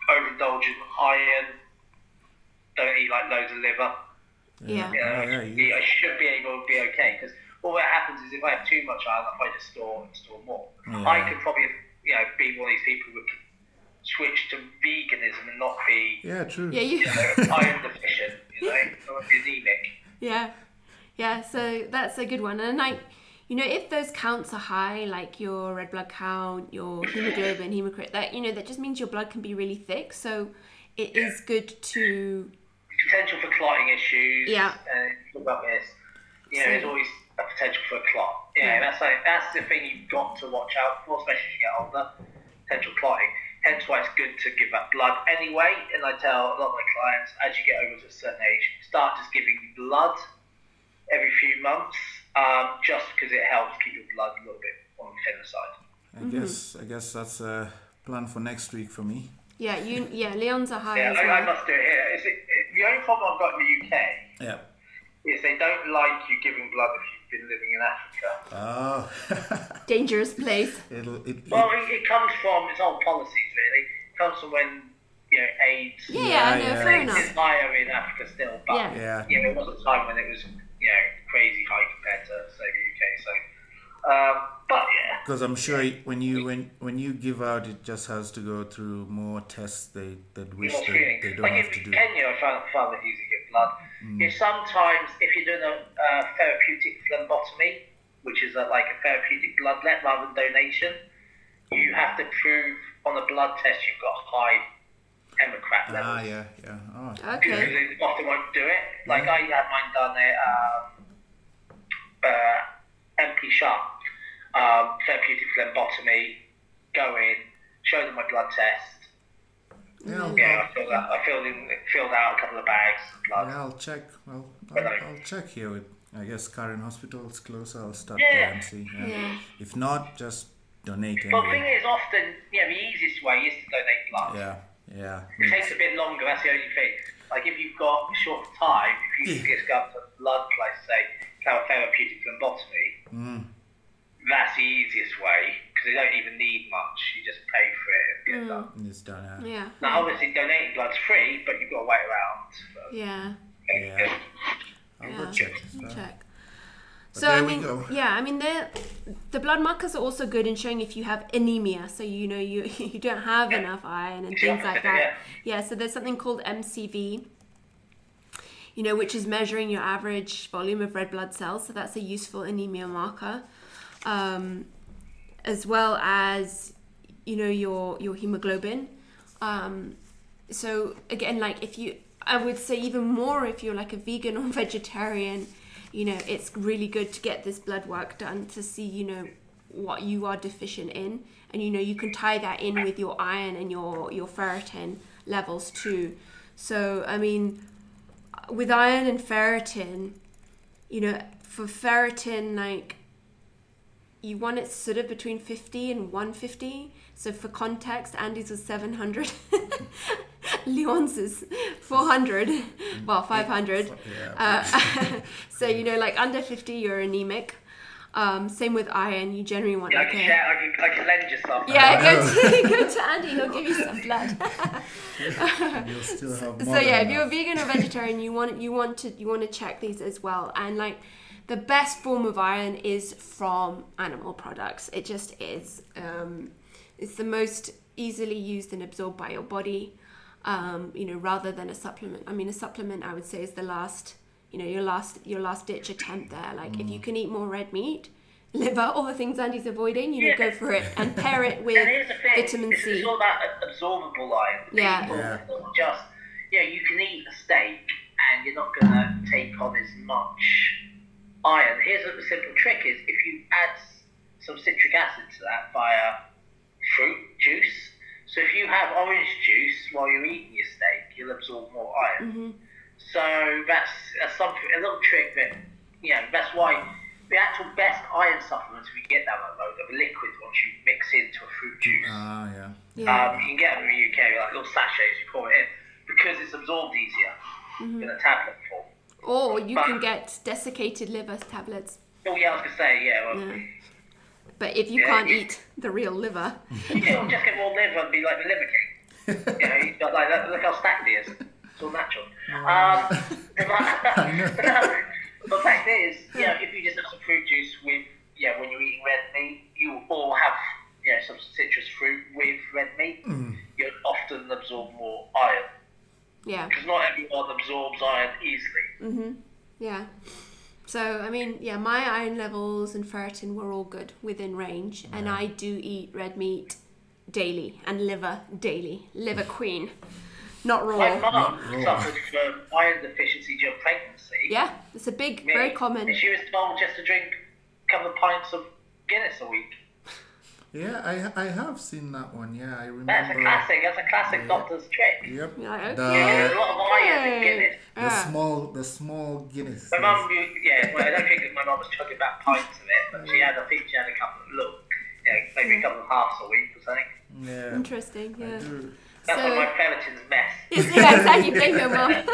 overindulge in iron, don't eat like loads of liver. Yeah. You know, oh, yeah, I should be able to be okay because well, what happens is if I have too much iron, I just store and store more. Yeah. I could probably, you know, be one of these people who could switch to veganism and not be yeah, true. Yeah, you, you know, iron deficient, you know, not be anemic. Yeah, yeah. So that's a good one, and like. You know, if those counts are high, like your red blood count, your hemoglobin, hematocrit, that you know, that just means your blood can be really thick. So it yeah. is good to potential for clotting issues. Yeah. Talk about this. You know, so, there's always a potential for a clot. Yeah, yeah. that's like, that's the thing you've got to watch out for, especially as you get older. Potential clotting. Hence why it's good to give that blood anyway. And I tell a lot of my clients, as you get over to a certain age, start just giving blood every few months, um, just because it helps keep your blood a little bit on the thinner side. I mm-hmm. guess I guess that's a plan for next week for me. Yeah, you yeah, Leon's a high. Yeah, I, well. I, must do it here. It, it, the only problem I've got in the UK. Yeah is they don't like you giving blood if you've been living in Africa. Oh. Dangerous place. It'll, it, well, it, it, comes from its old policies, really. It comes from when, you know, AIDS. Yeah, yeah, yeah, no, fair enough. It's higher in Africa still, but, yeah. yeah. You know, there was a time when it was, you know, crazy high compared to, say, the UK. So, um, but yeah. Because I'm sure when you when when you give out, it just has to go through more tests they that wish they, they don't like have to do. Kenya, I found, found that easy to give blood Mm. Is sometimes if you're doing a uh, therapeutic phlebotomy, which is a, like a therapeutic bloodlet rather than donation, you have to prove on a blood test you've got high hematocrit ah, levels. Ah, yeah, yeah. Oh, okay. Because they often won't do it. Like yeah. I had mine done at um, uh, MP Sharp, um, therapeutic phlebotomy, go in, show them my blood test, yeah, yeah, I filled out. I filled in, filled out a couple of bags. Of yeah, I'll check. Well, I'll, I'll, check here with. I guess Karen Hospital is closer. I'll start yeah. there and see. Yeah. yeah. If not, just donate. Well, the thing is, often, yeah, the easiest way is to donate blood. Yeah, yeah. It takes a bit longer. That's the only thing. Like if you've got a short time, if you yeah. just go up to a blood place, say, have a therapeutic phlebotomy, mm. That's the easiest way because they don't even need much. You just pay for it and get mm. done. It's done. Yeah. yeah. Now, obviously, donating blood's free, but you've got to wait around. For, yeah. Yeah. I'll yeah. check. check. so I mean, yeah, I mean, the the blood markers are also good in showing if you have anemia. So you know you you don't have yeah. enough iron and things like that. Yeah. yeah. So there's something called MCV. You know, which is measuring your average volume of red blood cells. So that's a useful anemia marker. Um, as well as you know your your hemoglobin. Um, so again, like if you, I would say even more if you're like a vegan or vegetarian, you know, it's really good to get this blood work done to see you know what you are deficient in, and you know you can tie that in with your iron and your your ferritin levels too. So I mean, with iron and ferritin, you know, for ferritin like you want it sort of between 50 and 150. So for context, Andy's was 700. Leon's is 400. Well, 500. Uh, so, you know, like under 50, you're anemic. Um, same with iron. You generally want Yeah, I can, a share, I can, I can lend you some. yeah. Go to, go to Andy. He'll give you some blood. You'll still have so more yeah, than if you're enough. vegan or vegetarian, you want you want to you want to check these as well. And like the best form of iron is from animal products. It just is. Um, it's the most easily used and absorbed by your body. Um, you know, rather than a supplement. I mean, a supplement I would say is the last. You know, your last your last ditch attempt there. Like if you can eat more red meat, liver, all the things Andy's avoiding, you know, go for it and pair it with and here's the thing, vitamin it's, C. it's all about absorbable iron. Yeah. People Yeah. just, you know, you can eat a steak and you're not going to take on as much iron. Here's a simple trick is if you add some citric acid to that via fruit juice, so if you have orange juice while you're eating your steak, you'll absorb more iron. Mm-hmm. So that's, that's something, a little trick that, you know, that's why the actual best iron supplements we get down the road are liquid once you mix into a fruit juice. Ah, yeah. Yeah. Um, you can get them in the UK, like little sachets, you pour it in, because it's absorbed easier Mm-hmm. in a tablet form. Or you can get desiccated liver tablets. Oh, yeah, I was going to say, yeah, well, Yeah. But if you Yeah, can't you- eat the real liver, you'll just get more liver and be like the liver king. you know, you've got like, look how stacked he is. It's all natural. Um, the fact is, you know, if you just have some fruit juice with, yeah, when you're eating red meat, you all have, you know, some citrus fruit with red meat, you'll often absorb more iron. Yeah, Because not everyone absorbs iron easily. Mhm. Yeah. So I mean, yeah, my iron levels and ferritin were all good within range, and I do eat red meat daily and liver daily, liver queen, not My mum suffered from iron deficiency during pregnancy. Yeah, it's a big, Me, very common. And she was told just to drink a couple of pints of Guinness a week. Yeah, I I have seen that one. Yeah, I remember. That's a classic. That's a classic doctor's trick. Yep. You're The, Yeah, a lot of iron in okay. Guinness. the Ah. small the small Guinness. My mum, u- yeah, well, I don't think my mum was chugging back pints of it, but she had, I think she had a couple of, look, yeah, maybe a couple of halves a week or something. Yeah. Interesting, I yeah. That's So- my ferritin's mess. Yes, yeah, exactly. Blame your mum.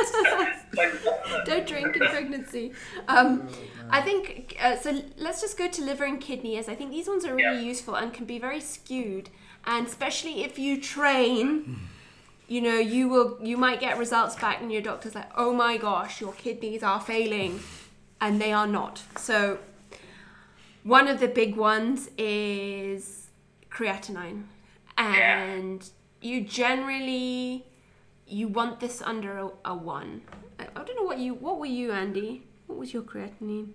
Don't drink in pregnancy. Um, I think uh, so. Let's just go to liver and kidney, as I think these ones are really Yeah. useful and can be very skewed, and especially if you train. You know, you will. You might get results back, and your doctor's like, "Oh my gosh, your kidneys are failing," and they are not. So, one of the big ones is creatinine, and you generally you want this under a, a one. I, I don't know what you. What were you, Andy? What was your creatinine?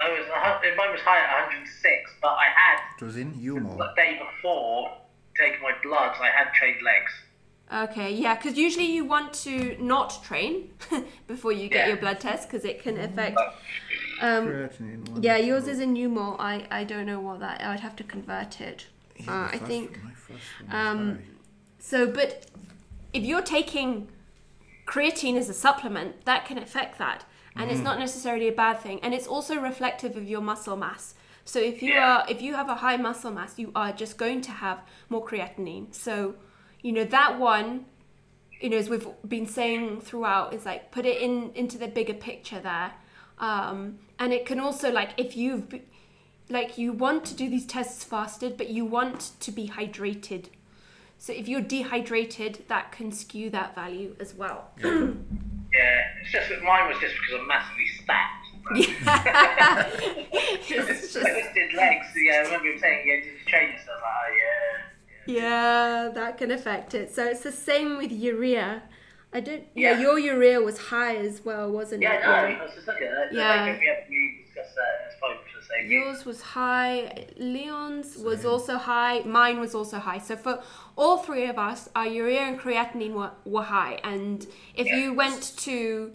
I was, a mine was high at 106, but I had, It was in Humo. the day before taking my bloods, I had trained legs. Okay, yeah, because usually you want to not train before you get Yeah. your blood test because it can affect. Um, Creatinine yeah, yours is in Numo. I I don't know what that. I would have to convert it. Yeah, Uh, I first- think. my first one was Um, high. So, but if you're taking creatine as a supplement, that can affect that, and it's not necessarily a bad thing, and it's also reflective of your muscle mass. So if you Yeah. are if you have a high muscle mass, you are just going to have more creatinine. So, you know that one, you know, as we've been saying throughout, is like put it in into the bigger picture there, um, and it can also like if you've like you want to do these tests fasted, but you want to be hydrated. So if you're dehydrated, that can skew that value as well. Yeah, it's just that mine was just because I'm massively stacked. Yeah. it's just, legs. Yeah, I remember him saying, yeah, you train yourself? Like, oh, yeah. yeah, that can affect it. So it's the same with urea. I don't. Yeah, Yeah. your urea was high as well, wasn't Yeah, it? no, I was just looking at that. Yeah. I think we haven't really discussed that. It's probably for the same reason. Yours was high. Leon's was also high. Mine was also high. So for all three of us, our urea and creatinine were, were high. And if you went to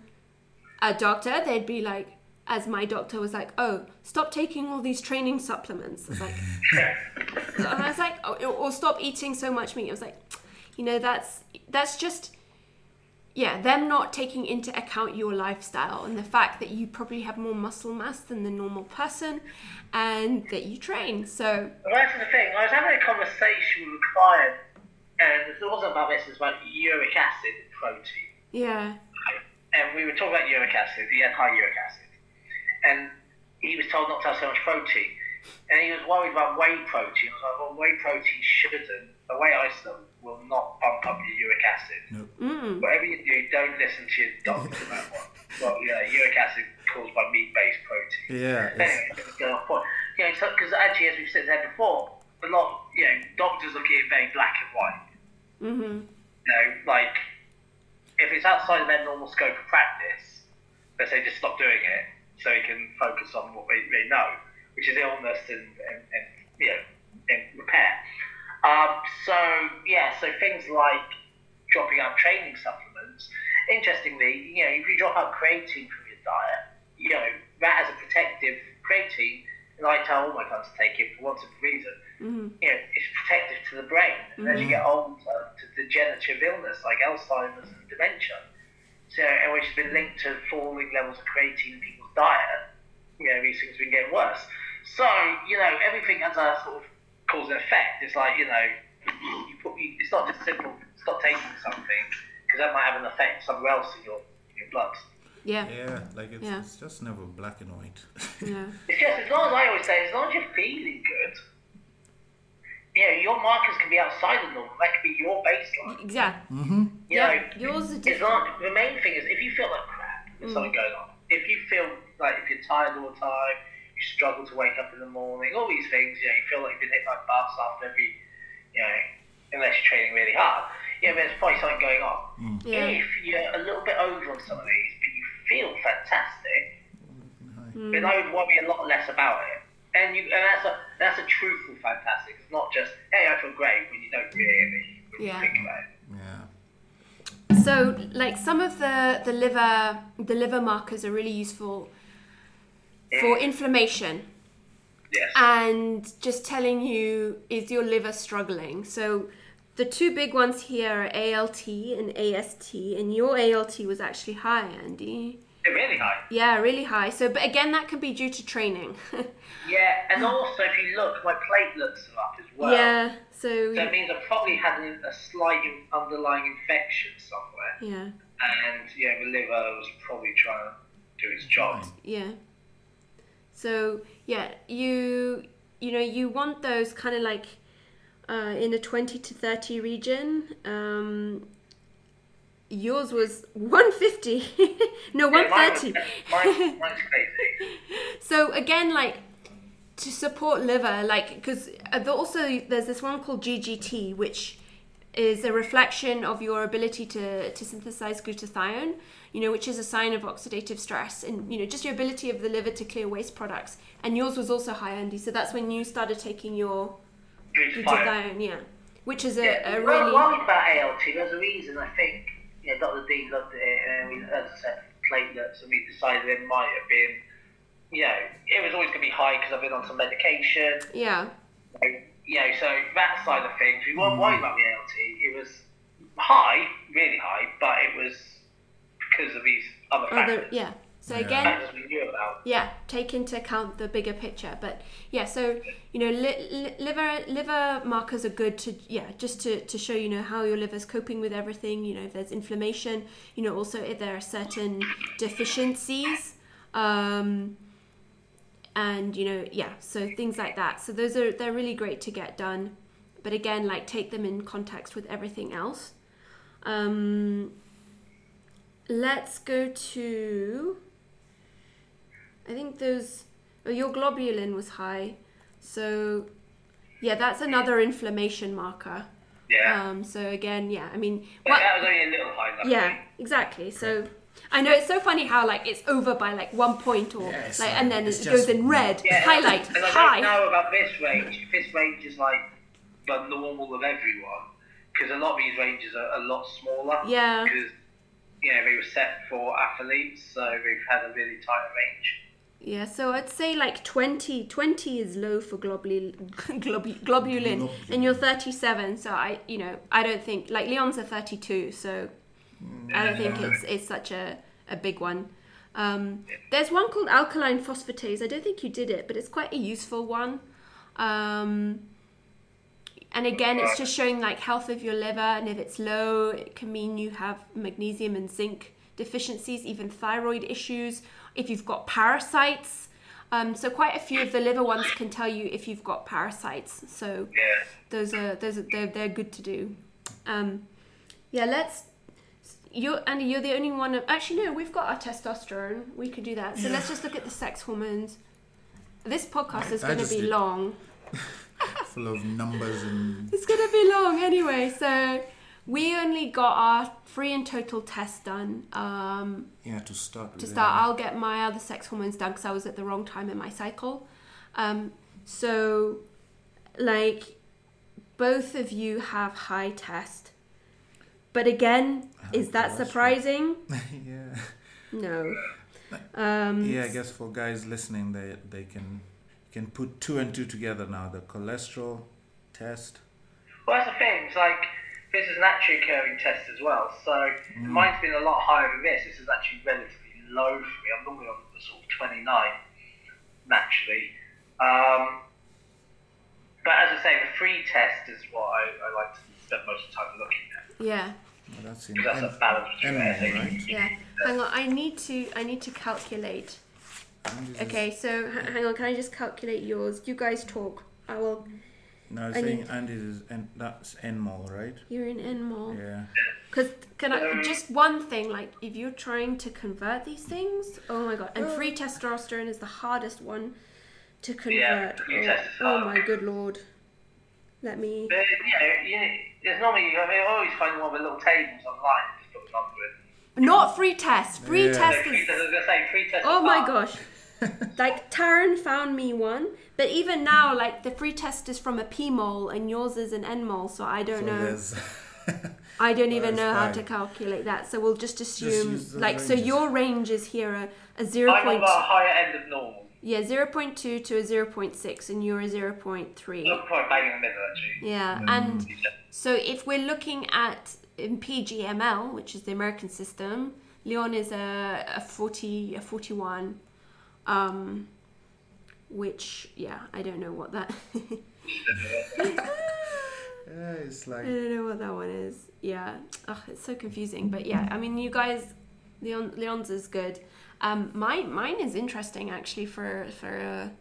a doctor, they'd be like, as my doctor was like, "Oh, stop taking all these training supplements." It's like, and I was like, oh, or stop eating so much meat. I was like, you know, that's that's just yeah, them not taking into account your lifestyle and the fact that you probably have more muscle mass than the normal person and that you train. So Well, that's the thing. I was having a conversation with a client, and it wasn't about this, it was about uric acid protein. yeah, And we were talking about uric acid. He had high uric acid. And he was told not to have so much protein. and he was worried about whey protein. I was like, well, whey protein shouldn't. The whey isolate will not pump up your uric acid. Nope. Mm. Whatever you do, don't listen to your doctor about one. Well, yeah, uric acid caused by meat-based protein. Yeah. it's- Anyway, let's off point. You know, because actually, as we've said there before, a lot, you know, doctors look at it very black and white. Mm-hmm. You know, like if it's outside of their normal scope of practice, they say just stop doing it so you can focus on what they, they know, which is illness and, and, and you know, and repair. Um, so yeah, so things like dropping out training supplements. Interestingly, you know, if you drop out creatine from your diet, you know that as a protective creatine, and I tell all my clients to take it for one simple reason. Mm-hmm. You know, it's protective to the brain, and as you get older, to degenerative illness like Alzheimer's and dementia. So, and which has been linked to falling levels of creatine in people's diet. You know, these things have been getting worse. So, you know, everything has a sort of cause and effect. It's like, you know, you put, you, it's not just simple, stop taking something, because that might have an effect somewhere else in your, in your blood. Yeah. Yeah, like it's, Yeah. it's just never black and white. Yeah. It's just, as long as I always say, as long as you're feeling good, Yeah, your markers can be outside the normal. That could be your baseline. Exactly. mm-hmm. You Yeah, know, yours are different. Not, the main thing is if you feel like crap, there's something going on. If you feel like if you're tired all the time, you struggle to wake up in the morning, all these things, you know, you feel like you've been hit by a bus after every, you know, unless you're training really hard, you know, there's probably something going on. Mm. Yeah. If you're a little bit over on some of these, but you feel fantastic, mm. then I would worry a lot less about it. And you, and that's a that's a truthful fantastic. It's not just hey, I feel great when you don't really when Yeah. you think about it. Yeah. So, like some of the the liver the liver markers are really useful for inflammation Yes. and just telling you is your liver struggling. So, the two big ones here are ALT and AST, and your ALT was actually high, Andy. Really high. Yeah, really high. So, but again, that can be due to training. Yeah, and also if you look, my platelets are up as well. yeah. So, So it means I probably had a, a slight underlying infection somewhere, yeah, and yeah, the liver was probably trying to do its job. yeah. So, yeah, you you know you want those kind of like uh, in a twenty to thirty region. Um, yours was one fifty. no, 130 Yeah, mine was- thirty. Mine, mine's crazy. So again, like to support liver, like because also there's this one called GGT, which is a reflection of your ability to to synthesize glutathione. You know, which is a sign of oxidative stress, and you know, just your ability of the liver to clear waste products. And yours was also high, Andy. So that's when you started taking your Glutathione. yeah, which is a, Yeah, a well, really worried about ALT. There's a reason I think. You know, Dr. Dean looked at it, and we, as I said, platelets, and we decided it might have been. You know, it was always going to be high because I've been on some medication. yeah, you know, so that side of things, we weren't mm. worried about the ALT. It was high, really high, but it was because of these other factors. other yeah. So Yeah. again, Factors we knew about. yeah take into account the bigger picture but yeah so you know li- li- liver liver markers are good to yeah just to, to show you know how your liver's coping with everything you know if there's inflammation you know also if there are certain deficiencies um and you know yeah so things like that so those are they're really great to get done but again like take them in context with everything else um let's go to I think those. Oh, your globulin was high, so yeah, that's another inflammation marker. Yeah. Um, so again, yeah, I mean, but what, that was only a little high. Luckily. yeah, exactly. So I know it's so funny how like it's over by like one point or Yeah, like, like- and then it goes in red, Yeah, highlight, and I high. don't know about this range. This range is like the normal of everyone, because a lot of these ranges are a lot smaller. Yeah. Because you know they were set for athletes, so they've had a really tight range. Yeah, so I'd say like 20, 20 is low for globulin, globulin, Globulin. and you're 37. So I, you know, I don't think like Leon's a 32, so I don't think it's it's such a, a big one. Um, there's one called alkaline phosphatase. I don't think you did it, but it's quite a useful one. Um, and again, it's just showing like health of your liver, and if it's low, it can mean you have magnesium and zinc deficiencies, even thyroid issues. If you've got parasites, Um, so quite a few of the liver ones can tell you if you've got parasites. So Yeah. those are those are they're, they're good to do. Um, yeah, let's. You're Andy. You're the only one. Of, actually, no. We've got our testosterone. We could do that. So let's just look at the sex hormones. This podcast is going to be did- long. Full of numbers and It's to be long anyway. So we only got our free and total test done. Um, yeah to start to start, I'll get my other sex hormones done because I was at the wrong time in my cycle. Um, so, like, both of you have high test. But again, is that surprising? yeah No. Um, yeah I guess for guys listening they they can can put two and two together now the cholesterol test Well, that's the thing. It's like this is a naturally occurring test as well. So Mm. mine's been a lot higher than this. This is actually relatively low for me. I'm normally on the sort of 29 naturally. Um, but as I say, the free test is what I, I like to spend most of the time looking at. Yeah. well, that's in that's a balance between animal, right? Yeah. Hang on. I need to. I need to calculate. And this is- Okay. So h- hang on. Can I just calculate yours? You guys talk. I will. no I was I saying need- Andy is and that's NMOL right You're in Nmol. yeah Because can I just one thing like if you're trying to convert these things, oh my god! And uh. free testosterone is the hardest one to convert. Yeah, free oh, test oh my good lord! Let me. But, you know, you, there's normally, I mean, I always find one of the little tables online to put the number in. Not free test. Free Yeah. Test is. test, I was going to say, free test Oh my gosh! like Taryn found me one, but even now, like the free test is from a P mole and yours is an N mole, so I don't so know. there's I don't even That's know how fine. to calculate that, so we'll just assume use the like so ranges. your is here are a zero I'm on point the higher end of normal. yeah zero point two to a zero point six, and you're a zero point three. Not quite bang in the middle, actually. Yeah, mm. and so if we're looking at in PGML, which is the American system, Leon is a, a forty a forty one, um, which yeah I don't know what that. yeah it's I don't know what that one is. Yeah, Ugh, it's so confusing. But yeah, I mean, you guys, Leon, Leon's is good. Um, mine, mine is interesting actually for for a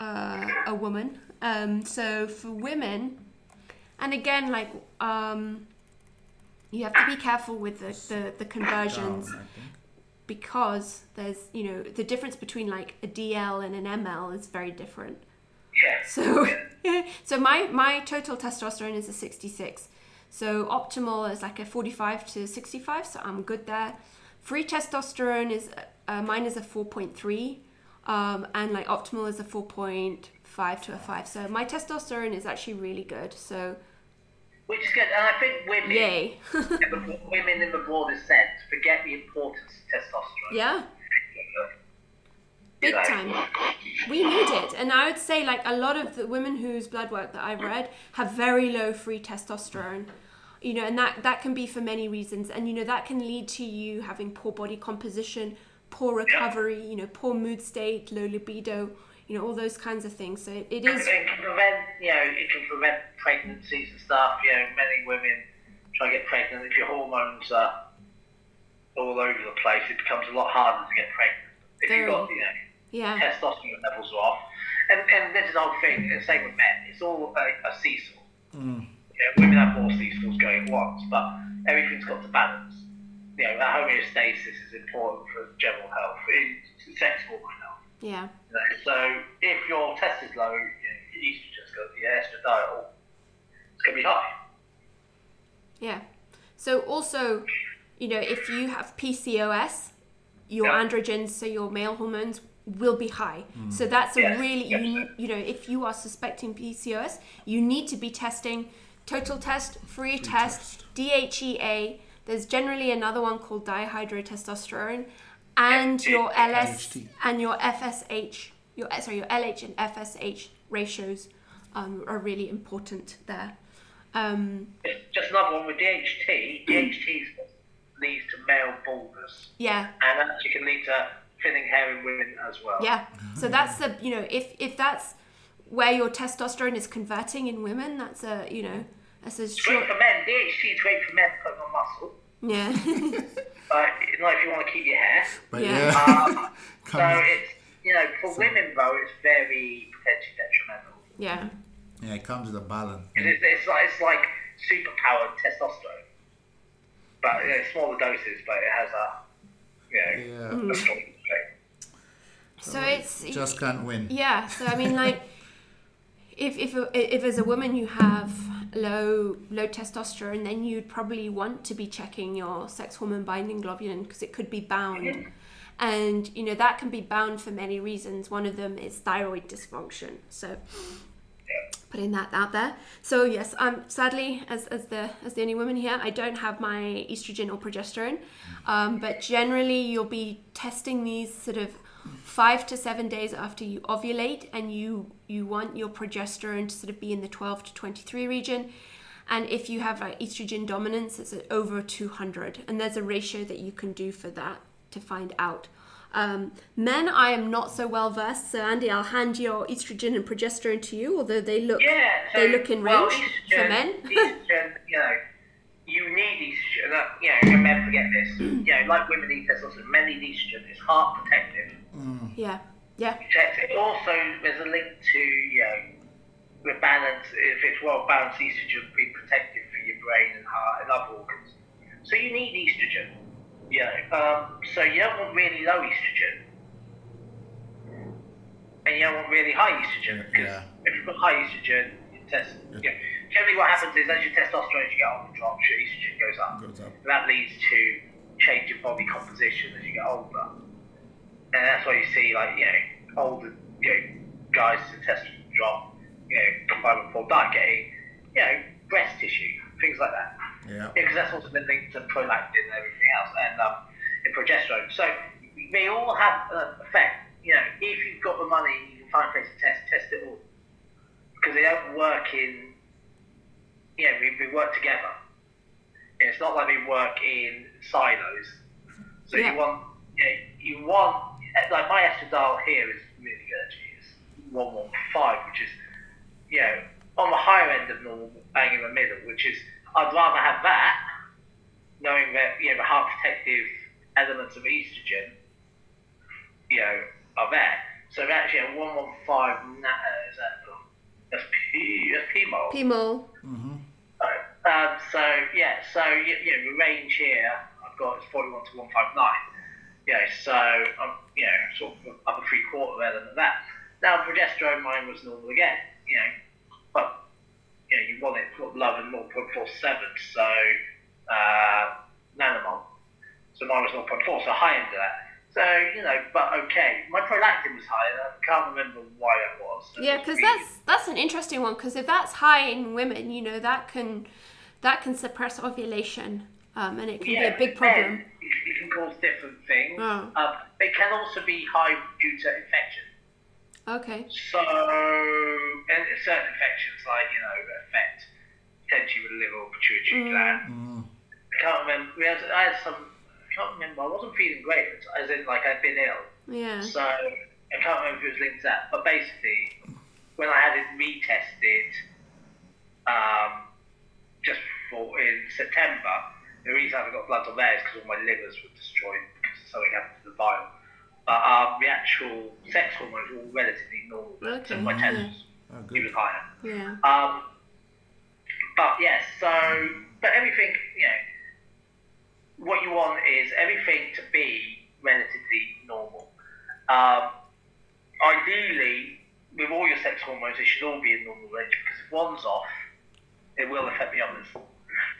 a, a woman. Um, so for women, and again, like um, you have to be careful with the the, the conversions down, because there's you know the difference between like a DL and an ML is very different. Yeah. So, so my my total testosterone is a 66. So optimal is like a 45 to 65. So I'm good there. Free testosterone is uh, mine is a 4.3, um, and like optimal is a 4.5 to a 5. So my testosterone is actually really good. So Which is good. And I think women, yay, in the, women in the broadest sense, forget the importance of testosterone. yeah, big time. We need it, and I would say like a lot of the women whose blood work that I've read have very low free testosterone. You know, and that that can be for many reasons, and you know that can lead to you having poor body composition, poor recovery, you know, poor mood state, low libido, you know, all those kinds of things. So it, it is It can prevent, you know, it can prevent pregnancies and stuff. You know, many women try to get pregnant. If your hormones are all over the place, it becomes a lot harder to get pregnant. If Very. you've got, you know, yeah, testosterone levels are off. And, and this is the whole thing, the same with men. It's all a, a seesaw. Mm. You know, women have more seesaws going at once, but everything's got to balance. You know, homeostasis is important for general health, in sex hormone health. Yeah, You know, so if your test is low, you know, your estrogen's got your estradiol, it's going to be high. yeah. So also, you know, if you have PCOS, your Yeah. androgens, so your male hormones, will be high. Hmm. So that's a Yes, really yes. you you know if you are suspecting PCOS, you need to be testing total test, free, test, DHEA. There's generally another one called dihydrotestosterone, and your LS and your FSH. Your sorry, your LH and FSH ratios um, are really important there. Um, Just, just another one with DHT. DHT leads to male baldness, yeah, and actually can lead to thinning hair in women as well. Yeah. So that's the you know if if that's where your testosterone is converting in women, that's a you know that's a It's great for men. DHT is great for men putting on muscle. yeah Uh, not if you want to keep your hair. But Yeah. yeah, Um, so it's you know, for so, women though, it's very potentially detrimental. Yeah. Yeah, it comes with a balance. It's, it's like it's like superpowered testosterone, but you know, smaller doses, but it has a you know, yeah. a strong effect. So, so it's just can't win. Yeah. So I mean, like, if if if as a woman you have low low testosterone, then you'd probably want to be checking your sex hormone binding globulin because it could be bound. And you know that can be bound for many reasons. One of them is thyroid dysfunction. So putting that out there. So yes, um, sadly, as, as the as the only woman here, I don't have my estrogen or progesterone, um, but generally you'll be testing these sort of five to seven days after you ovulate, and you you want your progesterone to sort of be in the 12 to 23 region. And if you have like estrogen dominance, it's over 200, and there's a ratio that you can do for that to find out. Um, men, I am not so well versed. So Andy, I'll hand your estrogen and progesterone to you, although they look yeah, so, they look in well, range estrogen, for men. estrogen, you know, you need estrogen. You know, men forget this. you know, like women need testosterone, men need estrogen. It's heart protective. Mm. Yeah, yeah. It also, there's a link to you know, the balance. If it's well balanced, estrogen will be protective for your brain and heart and other organs. So you need estrogen. Yeah, um, so you don't want really low estrogen, and you don't want really high estrogen because yeah. if you've got high estrogen, your test. Yeah. Generally, what happens is as your testosterone as you get older drops, your estrogen goes up. Goes up. That leads to change of body composition as you get older, and that's why you see like you know older you know guys the testosterone drop, you know combined with poor diet, getting you know breast tissue, things like that. Yeah. Because that's also been linked to prolactin and everything else, and um, and progesterone. So they all have an effect. You know, if you've got the money, you can find a place to test, test it all, because they don't work in. You know, we, we work together. It's not like we work in silos. So yeah. you want, you, know, you want, like my estradiol here is really good. It's one one five, which is, you know, on the higher end of normal, bang in the middle, which is I'd rather have that, knowing that you know the heart protective elements of estrogen, you know, are there. So actually, a one one five is that that's P that's PMOL. PMOL. Mm-hmm. Um, so yeah, so you, you know the range here I've got is forty one to one five nine. Yeah, so I'm you know sort of upper three quarter element of that. Now progesterone mine was normal again. You know, but you know, you want it to lower than 0.47, so uh, nanomole. So mine was 0.4, so high end of that. So, you know, but okay. My prolactin was high, and I can't remember why that was. yeah, because that's that's an interesting one. Because if that's high in women, you know, that can that can suppress ovulation, um, and it can yeah, be a big problem. it, can cause different things. Oh. Um, it can also be high due to infection. Okay. So, and certain infections, like, you know, affect potentially with the liver or pituitary mm. gland. Mm. I can't remember. We had, I had some, I can't remember, I wasn't feeling great, as in, like, I'd been ill. Yeah. So, I can't remember if it was linked to that. But basically, when I had it retested, um, just for in September, the reason I haven't got blood on there is because all my livers were destroyed because of something happened to the bile but um, the actual sex hormones were relatively normal. Okay. So my testosterone oh, was higher. Yeah. Um, but yes, so but everything, you know, what you want is everything to be relatively normal. Um, ideally, with all your sex hormones, they should all be in normal range because if one's off, it will affect the others.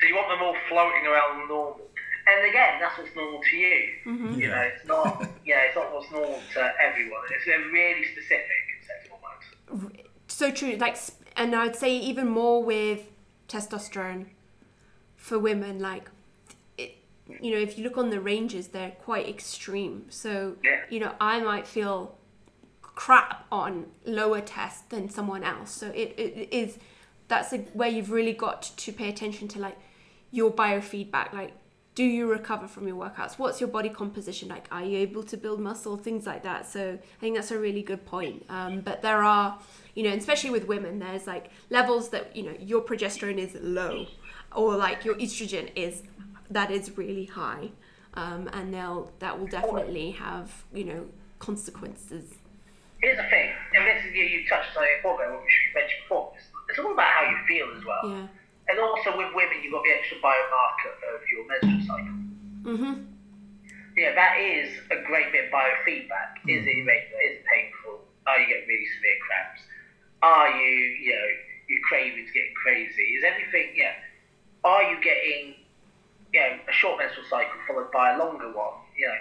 So you want them all floating around normal and again, that's what's normal to you. Mm-hmm. You yeah. know, it's not. yeah, it's not what's normal to everyone. It's really specific sex hormones. So true. Like, and I'd say even more with testosterone for women. Like, it, you know, if you look on the ranges, they're quite extreme. So, yeah. you know, I might feel crap on lower test than someone else. So it, it is that's a, where you've really got to pay attention to like your biofeedback. Like do you recover from your workouts? What's your body composition like? Are you able to build muscle? Things like that. So I think that's a really good point. Um, but there are, you know, especially with women, there's like levels that you know your progesterone is low, or like your estrogen is that is really high, um, and they'll that will definitely have you know consequences here's the thing, and this is you, you touched on it before, which you mentioned before. It's, all about how you feel as well. Yeah. And also with women, you've got the extra biomarker of your menstrual cycle. Mm-hmm. Yeah, that is a great bit of biofeedback. Is it irregular? Is it painful? Are you getting really severe cramps? Are you, you know, your cravings getting crazy? Is everything, yeah. Are you getting, you know, a short menstrual cycle followed by a longer one? You know,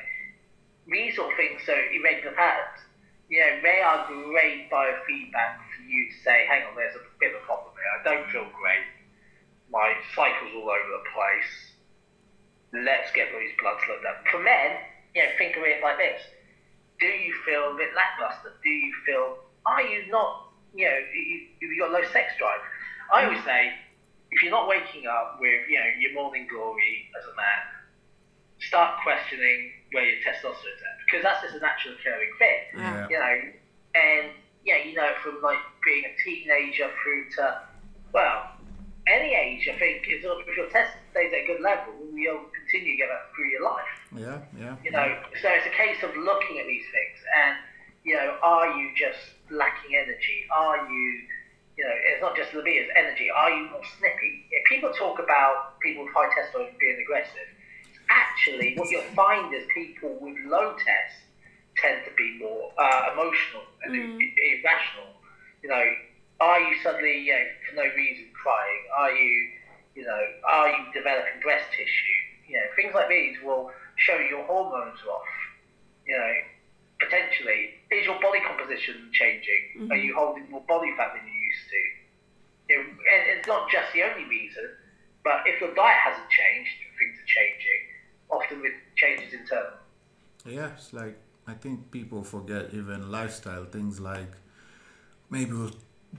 these sort of things, so irregular patterns, you know, they are great biofeedback for you to say, hang on, there's a bit of a problem here. I don't feel great my cycle's all over the place. Let's get these bloods looked at. For men, you know, think of it like this: Do you feel a bit lackluster? Do you feel? Are you not? You know, you, you got low sex drive. I always say, if you're not waking up with, you know, your morning glory as a man, start questioning where your testosterone's at because that's just a natural occurring thing. Yeah. You know, and yeah, you know, from like being a teenager through to well, any age, I think, is if your test stays at a good level, you'll continue to get that through your life. Yeah, yeah. You know, so it's a case of looking at these things and, you know, are you just lacking energy? Are you, you know, it's not just libido, it's energy. Are you more snippy? If people talk about people with high testosterone being aggressive, actually what you'll find is people with low test tend to be more uh, emotional and mm. irrational. You know, are you suddenly, you know, for no reason crying? Are you, you know, are you developing breast tissue? You know, things like these will show your hormones off. You know, potentially, is your body composition changing? Mm-hmm. Are you holding more body fat than you used to? You know, and it's not just the only reason, but if your diet hasn't changed, things are changing. Often with changes internal. Yeah, it's like I think people forget even lifestyle things like maybe we'll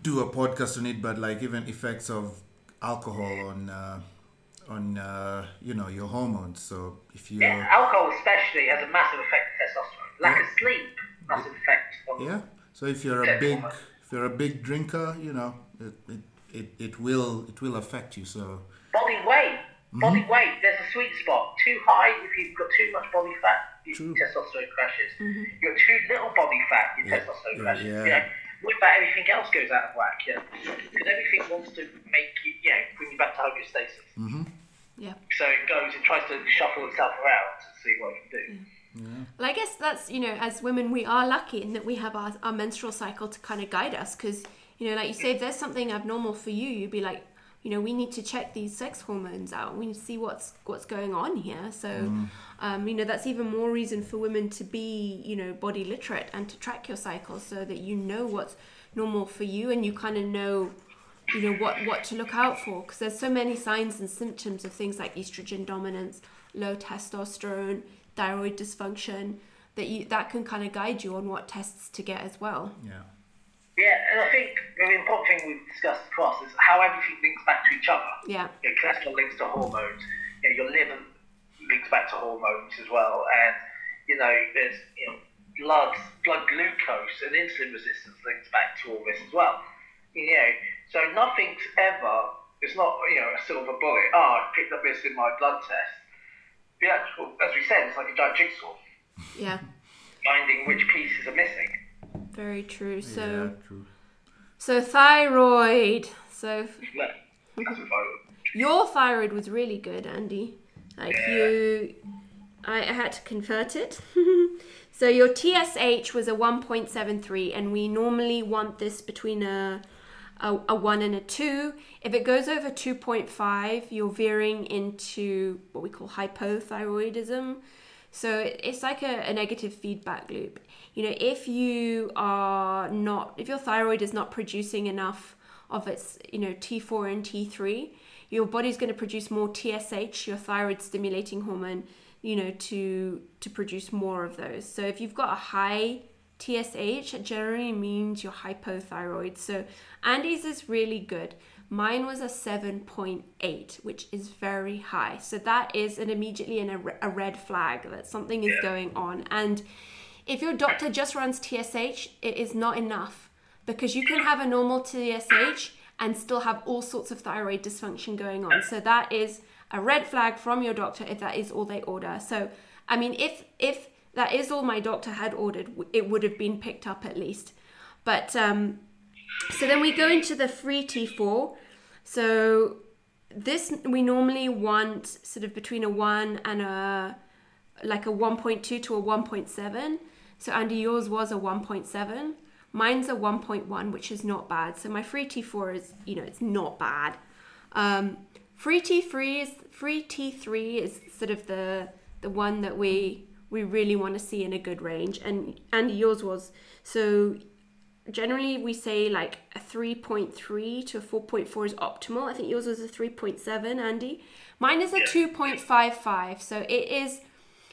do a podcast on it, but like even effects of alcohol on uh, on uh, you know your hormones. So if you yeah, alcohol especially has a massive effect on testosterone. Lack yeah. of sleep, massive effect on yeah. So if you're a big hormone. if you're a big drinker, you know it, it, it, it will it will affect you. So body weight. Mm-hmm. Body weight, there's a sweet spot. Too high, if you've got too much body fat, your testosterone crashes. Mm-hmm. You're too little body fat, your yeah. testosterone crashes. Yeah. You know, with that, everything else goes out of whack, yeah. Because everything wants to make you, you know, bring you back to homeostasis. Mm-hmm. Yeah. So it goes, it tries to shuffle itself around to see what it can do. Yeah. Yeah. Well, I guess that's, you know, as women, we are lucky in that we have our, our menstrual cycle to kind of guide us. Because, you know, like you say, if there's something abnormal for you, you'd be like, you know we need to check these sex hormones out. We need to see what's what's going on here. So mm. um, you know that's even more reason for women to be you know body literate and to track your cycle so that you know what's normal for you and you kind of know you know what what to look out for. Because there's so many signs and symptoms of things like estrogen dominance low testosterone thyroid dysfunction that you that can kind of guide you on what tests to get as well. Yeah yeah, and I think the important thing we've discussed across is how everything links back to each other. Yeah. Your cholesterol links to hormones. You know, your liver links back to hormones as well, and you know, there's you know, blood blood glucose and insulin resistance links back to all this as well. You know, so nothing's ever. It's not you know a silver bullet. Oh, I picked up this in my blood test. The actual, as we said, it's like a giant jigsaw. Yeah. Finding which pieces are missing. Very true. So, yeah, true. so thyroid. So, your thyroid was really good, Andy. Like you, I had to convert it. so your TSH was a 1.73, and we normally want this between a a, a, 1 and a 2. If it goes over 2.5, you're veering into what we call hypothyroidism. So it's like a, a negative feedback loop you know if you are not if your thyroid is not producing enough of its you know T4 and T3 your body's going to produce more TSH your thyroid stimulating hormone you know to to produce more of those. So if you've got a high TSH it generally means you're hypothyroid. So Andy's is really good. Mine was a 7.8 which is very high. So that is an immediately an, a red flag that something is going on. And if your doctor just runs TSH, it is not enough because you can have a normal TSH and still have all sorts of thyroid dysfunction going on. So that is a red flag from your doctor if that is all they order. So I mean if if that is all my doctor had ordered. It would have been picked up at least. But um, so then we go into the free T4. So this we normally want sort of between a 1 and a like a 1.2 to a 1.7. So Andy, yours was a 1.7. Mine's a 1.1, which is not bad. So my free T4 is, you know, it's not bad. Um, free T3 is free T3 is sort of the the one that we we really want to see in a good range, and and yours was so. Generally, we say like a 3.3 to a 4.4 is optimal. I think yours was a 3.7, Andy. Mine is a 2.55, so it is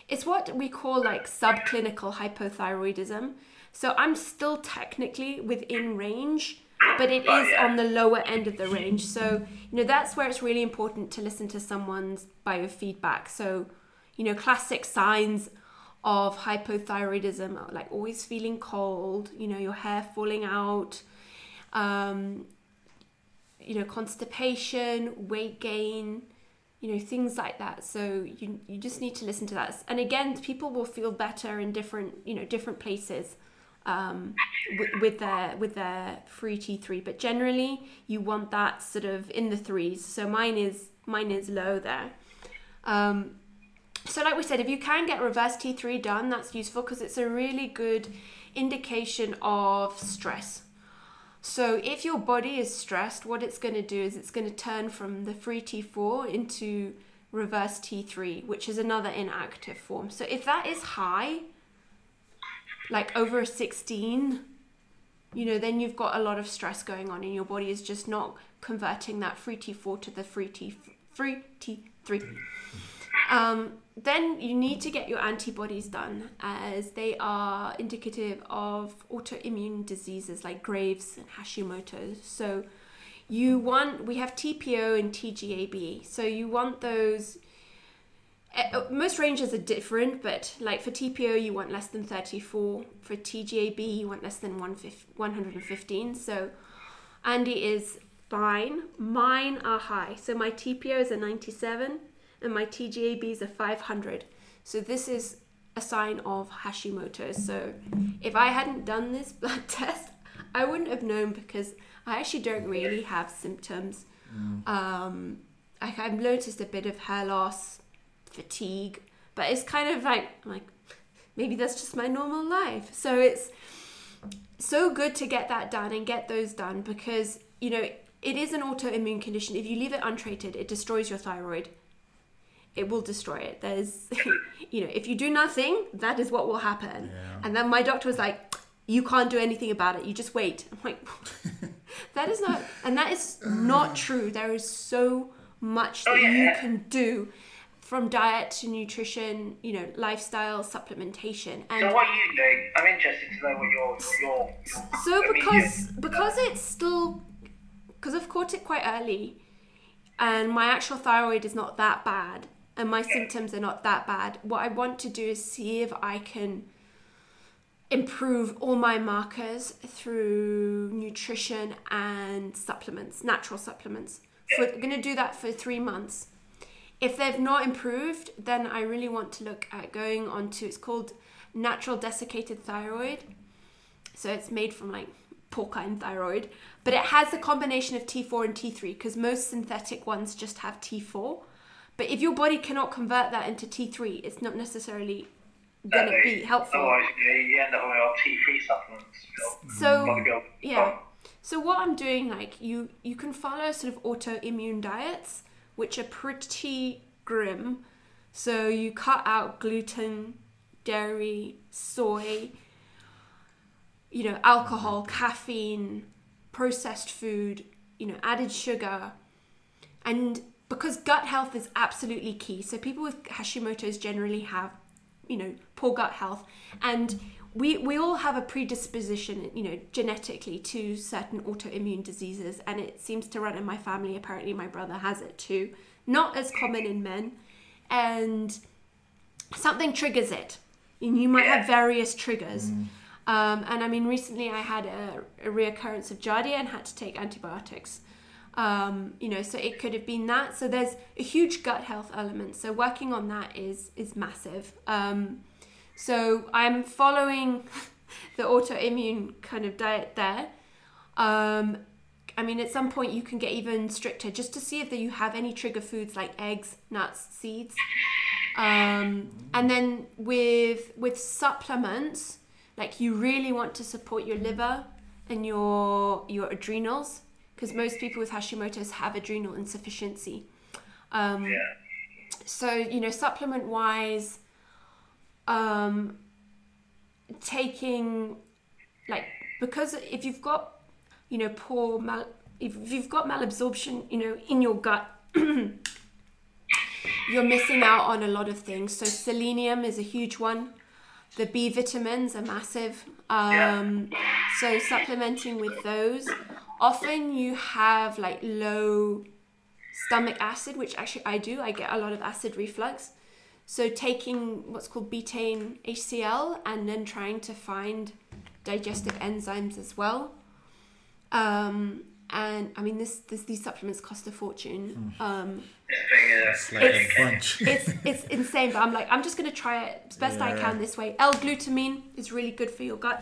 it's what we call like subclinical hypothyroidism. So I'm still technically within range, but it is on the lower end of the range. So, you know, that's where it's really important to listen to someone's biofeedback. So, you know, classic signs of hypothyroidism, like always feeling cold, you know, your hair falling out, um, you know, constipation, weight gain, you know things like that. So you you just need to listen to that. And again people will feel better in different you know different places um, with, with their with their free T3 but generally you want that sort of in the threes. So mine is mine is low there. Um, so like we said if you can get reverse T3 done that's useful because it's a really good indication of stress so if your body is stressed, what it's going to do is it's going to turn from the free T4 into reverse T3, which is another inactive form. So if that is high, like over a 16, you know, then you've got a lot of stress going on and your body is just not converting that free T4 to the free T free T3. Um, then you need to get your antibodies done as they are indicative of autoimmune diseases like Graves and Hashimoto's. So you want we have TPO and TGAB. So you want those eh, uh, most ranges are different, but like for TPO, you want less than 34. For TGAB, you want less than 115. So Andy is fine. Mine are high. So my TPO is a 97 and my TGAB is a 500. So this is a sign of Hashimoto's. So if I hadn't done this blood test, I wouldn't have known because I actually don't really have symptoms. Mm. Um, I, I've noticed a bit of hair loss, fatigue, but it's kind of like like maybe that's just my normal life. So it's so good to get that done and get those done because you know it is an autoimmune condition. If you leave it untreated, it destroys your thyroid it will destroy it. There's, you know, if you do nothing, that is what will happen. Yeah. And then my doctor was like, you can't do anything about it. You just wait. I'm like, that is not, and that is not true. There is so much that oh, yeah. you can do from diet to nutrition, you know, lifestyle, supplementation. And so what are you doing? I'm interested to know what your your. so because because it's still because I've caught it quite early, and my actual thyroid is not that bad and my symptoms are not that bad. What I want to do is see if I can improve all my markers through nutrition and supplements, natural supplements. For, I'm going to do that for three months. If they've not improved, then I really want to look at going on to it's called natural desiccated thyroid. So it's made from like porcine thyroid, but it has a combination of T4 and T3 because most synthetic ones just have T4. But if your body cannot convert that into T3, it's not necessarily going to be helpful. Otherwise, you end up with T3 supplements. So, yeah. So what I'm doing, like you, you can follow sort of autoimmune diets, which are pretty grim. So you cut out gluten, dairy, soy, you know, alcohol, caffeine, processed food, you know, added sugar, and because gut health is absolutely key. So people with Hashimoto's generally have, you know, poor gut health, and we we all have a predisposition, you know, genetically to certain autoimmune diseases, and it seems to run in my family. Apparently, my brother has it too. Not as common in men, and something triggers it. And you might have various triggers. Mm. Um, and I mean, recently I had a, a reoccurrence of Giardia and had to take antibiotics. Um, you know, so it could have been that. So there's a huge gut health element. So working on that is is massive. Um, So I'm following the autoimmune kind of diet there. Um, I mean, at some point you can get even stricter just to see if you have any trigger foods like eggs, nuts, seeds. Um, and then with with supplements, like you really want to support your liver and your your adrenals because most people with Hashimoto's have adrenal insufficiency. Um, Yeah. so you know supplement wise um taking like because if you've got you know poor mal if you've got malabsorption you know in your gut you're missing out on a lot of things so selenium is a huge one the b vitamins are massive um so supplementing with those often you have like low stomach acid, which actually I do. I get a lot of acid reflux. So taking what's called betaine HCl and then trying to find digestive enzymes as well. Um, and I mean, this, this these supplements cost a fortune. Um, It's It's- it's it's insane, but I'm like, I'm just gonna try it as best I can this way. L-glutamine is really good for your gut.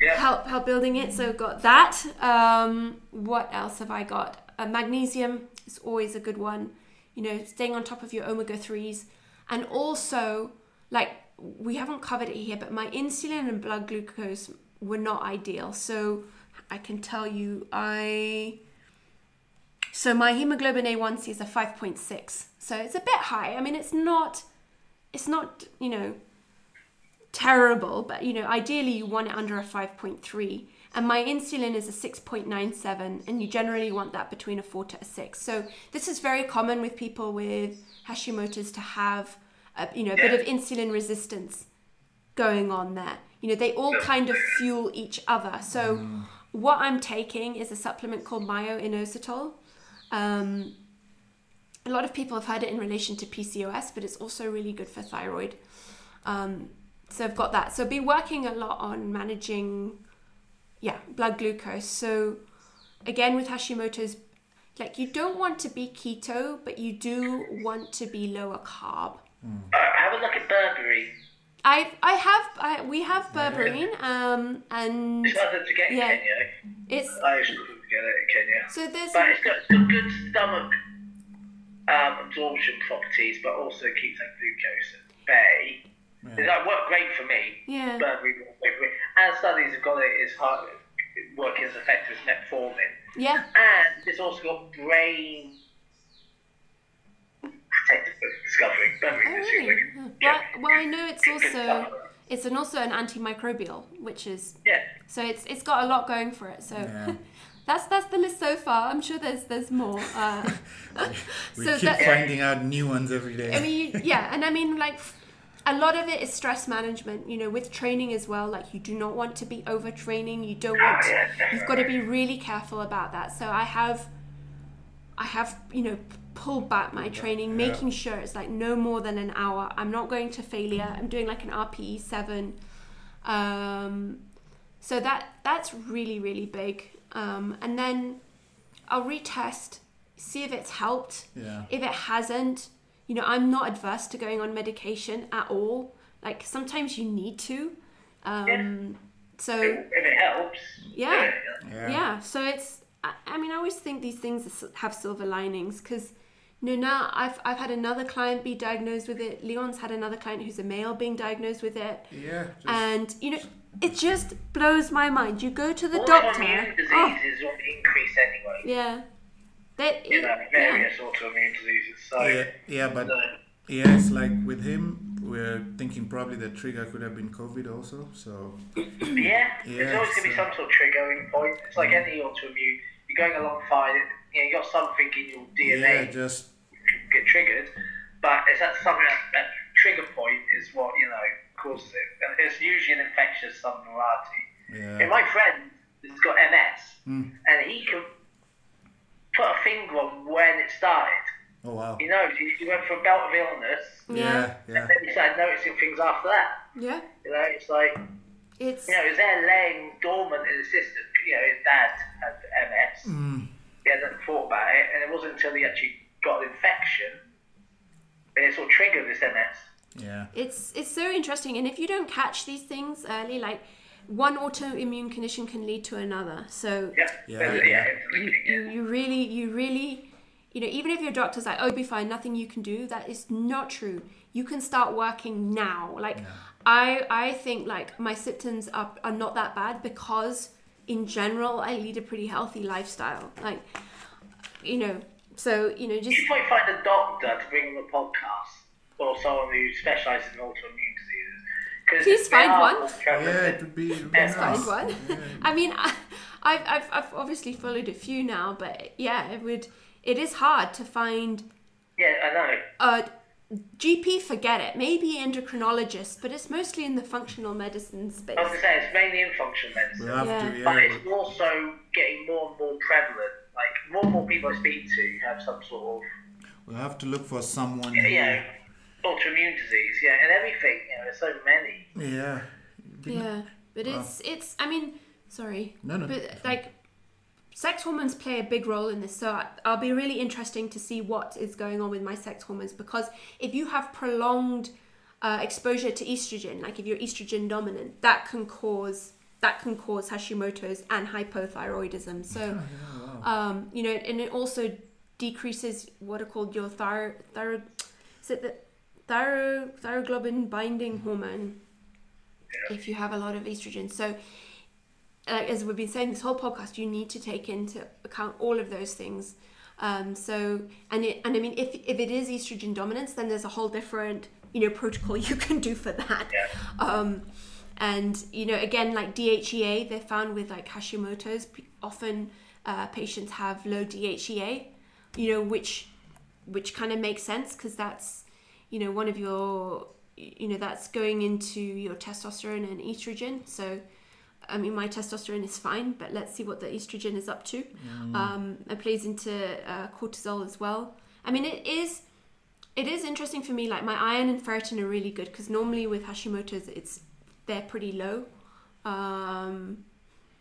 Yeah. Help help building it. So got that. Um, what else have I got? Uh, magnesium is always a good one. You know, staying on top of your omega threes, and also like we haven't covered it here, but my insulin and blood glucose were not ideal. So I can tell you, I so my hemoglobin A1C is a 5.6. So it's a bit high. I mean, it's not it's not, you know, terrible, but you know, ideally you want it under a 5.3. And my insulin is a 6.97 and you generally want that between a 4 to a 6. So this is very common with people with Hashimoto's to have a, you know, a bit of insulin resistance going on there. You know, they all kind of fuel each other. So what I'm taking is a supplement called myoinositol. Um, a lot of people have heard it in relation to PCOS, but it's also really good for thyroid. Um, so I've got that. So be working a lot on managing, yeah, blood glucose. So again, with Hashimoto's, like you don't want to be keto, but you do want to be lower carb. Uh, have a look at berberine. I I have I, we have berberine um and It's harder to get in Yeah. Kenya. it's I to get it in Kenya. so there's But it's got, it's good stomach um, absorption properties, but also keeps like glucose at bay. It like, worked great for me. yeah berberine worked great for me. And studies have got it as hard, working as effective as metformin. yeah And it's also got brain protective discovery. Oh really really Huh. well, well I know it's also it's an also an antimicrobial which is Yeah. so it's it's got a lot going for it so Yeah. that's that's the list so far I'm sure there's there's more uh, We so keep that finding out new ones every day. I mean, yeah, and I mean, like, f- a lot of it is stress management. You know, with training as well. Like, you do not want to be overtraining. You don't want. Yeah, you've got to be really careful about that. So I have, I have, you know, pulled back my training, Yeah. making sure it's like no more than an hour. I'm not going to failure. I'm doing like an RPE seven. Um, so that that's really really big. Um, and then I'll retest, see if it's helped. yeah. If it hasn't, you know, I'm not adverse to going on medication at all. Like sometimes you need to. Um, so If it helps. Yeah. Yeah. yeah, so it's. I, I mean, I always think these things have silver linings because. You know, now I've, I've had another client be diagnosed with it. Leon's had another client who's a male being diagnosed with it. Yeah. Just, And, you know, it just blows my mind. You go to the Autoimmune doctor. diseases Oh, will increase anyway. yeah. That, You it, know, yeah. various autoimmune diseases. So, yeah, yeah, but so yeah, it's like with him, we're thinking probably the trigger could have been COVID also. So yeah, Yeah, there's always going to be some sort of triggering point. It's like any autoimmune. You're going along fine. You know, you got something in your yeah, DNA just get triggered, but it's that something that, that trigger point is what you know causes it. And it's usually an infectious some variety. yeah. And my friend has got MS, Mm. and he can put a finger on when it started. Oh wow. He knows he, he went for a belt of illness, Yeah. Yeah, yeah. and then he started noticing things after that. Yeah. You know, it's like It's. you know, it was there laying dormant in the system. You know, his dad had MS. Mm. He hadn't thought about it, and it wasn't until he actually got an infection that it sort of triggered this MS. Yeah. It's it's so interesting, and if you don't catch these things early, like one autoimmune condition can lead to another. So Yeah, Yeah, yeah, yeah. you, you, you really you really you know even if your doctor's like oh you'll be fine nothing you can do that is not true you can start working now like i i think like my symptoms are, are not that bad because in general i lead a pretty healthy lifestyle like you know so you know just should probably find a doctor to bring on the podcast or someone who specialises in autoimmune diseases. 'Cause Please find one. more prevalent yeah, it would be. It would be Let's nice. find one Yeah. i mean I, I've, I've i've obviously followed a few now but yeah it would it is hard to find Yeah, I know. uh, GP, forget it. Maybe endocrinologist, but it's mostly in the functional medicine space. I was going to say, it's mainly in functional medicine. We have Yeah. to, But yeah. it's also getting more and more prevalent. Like, more and more people I speak to have some sort of. We have to look for someone. of, who- you know, autoimmune disease, yeah, and everything. You know, there's so many. Yeah. Yeah, but it's it's. I mean, sorry, No, no. but like, sex hormones play a big role in this. So I, I'll be really interesting to see what is going on with my sex hormones because if you have prolonged uh, exposure to estrogen, like if you're estrogen dominant, that can cause that can cause Hashimoto's and hypothyroidism. So, um, you know, and it also decreases what are called your thyroid. thyro is it the thyro, thyroglobin binding hormone if you have a lot of estrogen. So, like as we've been saying this whole podcast, you need to take into account all of those things. Um, so, and it, and I mean, if if it is estrogen dominance, then there's a whole different you know protocol you can do for that. Yeah. Um, and you know, again, like DHEA, they're found with like Hashimoto's, often uh, patients have low DHEA. You know, which which kind of makes sense because that's you know one of your you know that's going into your testosterone and estrogen. So, I mean, my testosterone is fine, but let's see what the estrogen is up to. Um, it plays into uh, cortisol as well. I mean, it is it is interesting for me. Like my iron and ferritin are really good because normally with Hashimoto's, it's they're pretty low. Um,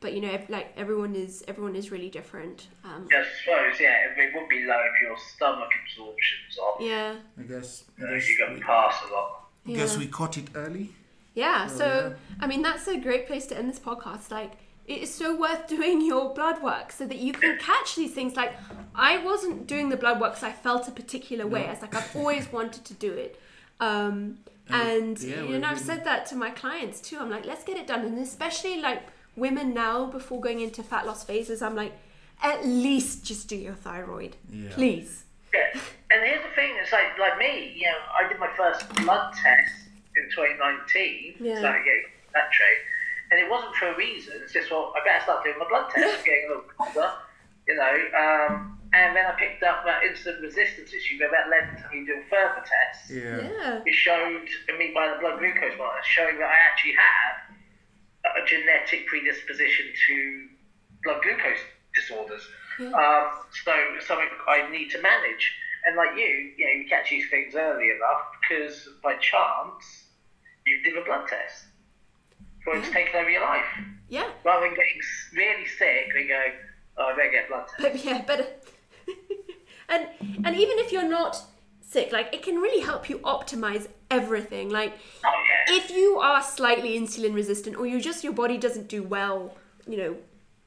but you know, like everyone is everyone is really different. Um, I suppose, yeah, it, it would be low if your stomach absorption's off. yeah, I guess. You, I know, guess, you we, go past a lot. I guess we caught it early. yeah. Oh, So I mean, that's a great place to end this podcast. Like, it is so worth doing your blood work so that you can catch these things. Like, I wasn't doing the blood work because I felt a particular way. I was like, I've always wanted to do it. Um, and yeah, you know, I've said that to my clients too. I'm like, let's get it done, and especially like women now before going into fat loss phases. I'm like, at least just do your thyroid, Yeah. please. Yeah. And here's the thing, it's like like me, you know, I did my first blood test in 2019, Yeah. started getting that trade, and it wasn't for a reason. It's just well, I better start doing my blood test, getting a little older, you know. Um, and then I picked up that insulin resistance issue, that that led to me doing further tests. Yeah. Yeah. It showed me by the blood glucose monitor, showing that I actually have a genetic predisposition to blood glucose disorders. Yeah. Um, so something I need to manage. And like you, you know, you catch these things early enough because by chance you did a blood test. Or it's Yeah. taken over your life. Yeah. Rather than getting really sick and going, oh, I better get a blood test. But yeah, better. and and even if you're not sick, like it can really help you optimize everything. Like Oh, if you are slightly insulin resistant or you just your body doesn't do well, you know,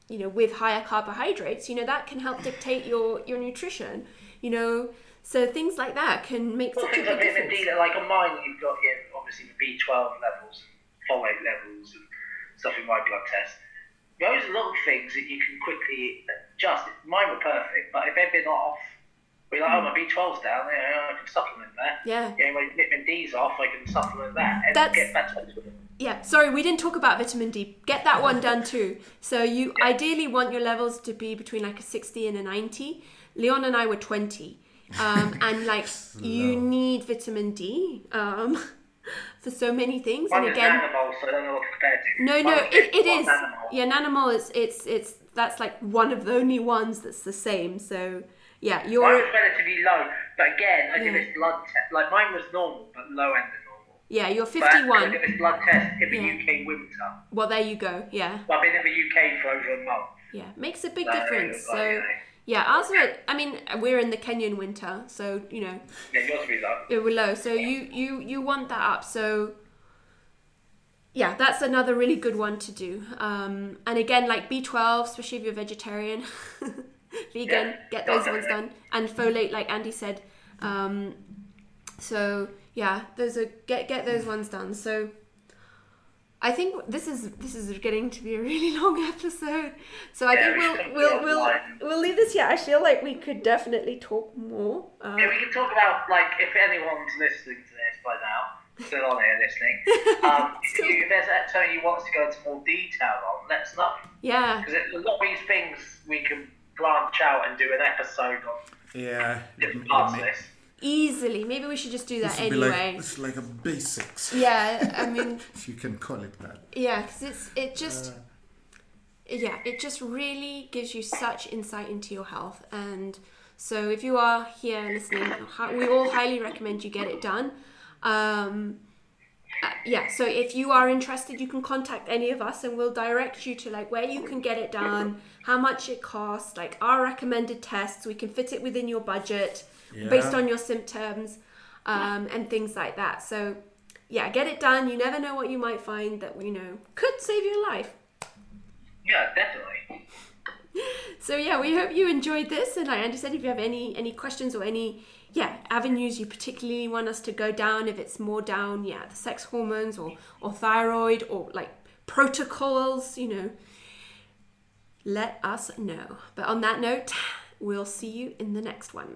you know, with higher carbohydrates, you know, that can help dictate your your nutrition, you know. So things like that can make Well, such a like big vitamin difference. D, like on mine, you've got you know, obviously the B12 levels, folate levels, and stuff in my blood test. Those are little things that you can quickly adjust. Mine were perfect, but if they've been off, we're like, oh, my B12's down, you know, I can supplement that. Yeah. You know, my vitamin D's off, I can supplement that and That's- get back to Yeah, sorry, we didn't talk about vitamin D. Get that one done too. So you ideally want your levels to be between like a 60 and a 90. Leon and I were 20. Um, and like you need vitamin D um, for so many things. Mine And again, animal, so I don't know what to no, no, Mine it, it one animal. Yeah, Nanimal is it's it's that's like one of the only ones that's the same. So yeah, Mine you're was relatively low, but again, I did Yeah. this blood test. Like mine was normal, but low end of normal. yeah you're But I 51. did this blood test in the Yeah. UK winter. Well, there you go. Yeah, Well, I've been in the UK for over a month. yeah, makes a big So, difference. like, So. you know, Yeah, also, I mean, we're in the Kenyan winter, so you know. Yeah, yours be low. It will low, so you you you want that up. So yeah, that's another really good one to do. Um, and again, like B12, especially if you're vegetarian, vegan, yeah, get those ones done. And folate, like Andy said. Um, so yeah, those are get get those ones done. So I think this is this is getting to be a really long episode. So I think we'll we'll we'll we'll leave this here. I feel like we could definitely talk more. Um, yeah, we can talk about like if anyone's listening to this by now, still on here listening. Um, if, you, if there's something you want to go into more detail on, let us know. Yeah, because a lot of these things we can branch out and do an episode on. Yeah, different parts of this easily. Maybe we should just do that anyway. Like, it's like a basics. Yeah, I mean, if you can call it that. Yeah, because it's it just. Uh, yeah, it just really gives you such insight into your health, and so if you are here listening, we all highly recommend you get it done. Um, uh, yeah, so if you are interested, you can contact any of us, and we'll direct you to like where you can get it done, how much it costs, like our recommended tests. We can fit it within your budget yeah. based on your symptoms um, and things like that. So, yeah, get it done. You never know what you might find that you know could save your life. Yeah, definitely. So yeah, we hope you enjoyed this. And like Andy said, if you have any any questions or any yeah avenues you particularly want us to go down, if it's more down yeah the sex hormones or or thyroid or like protocols, you know, let us know. But on that note, we'll see you in the next one.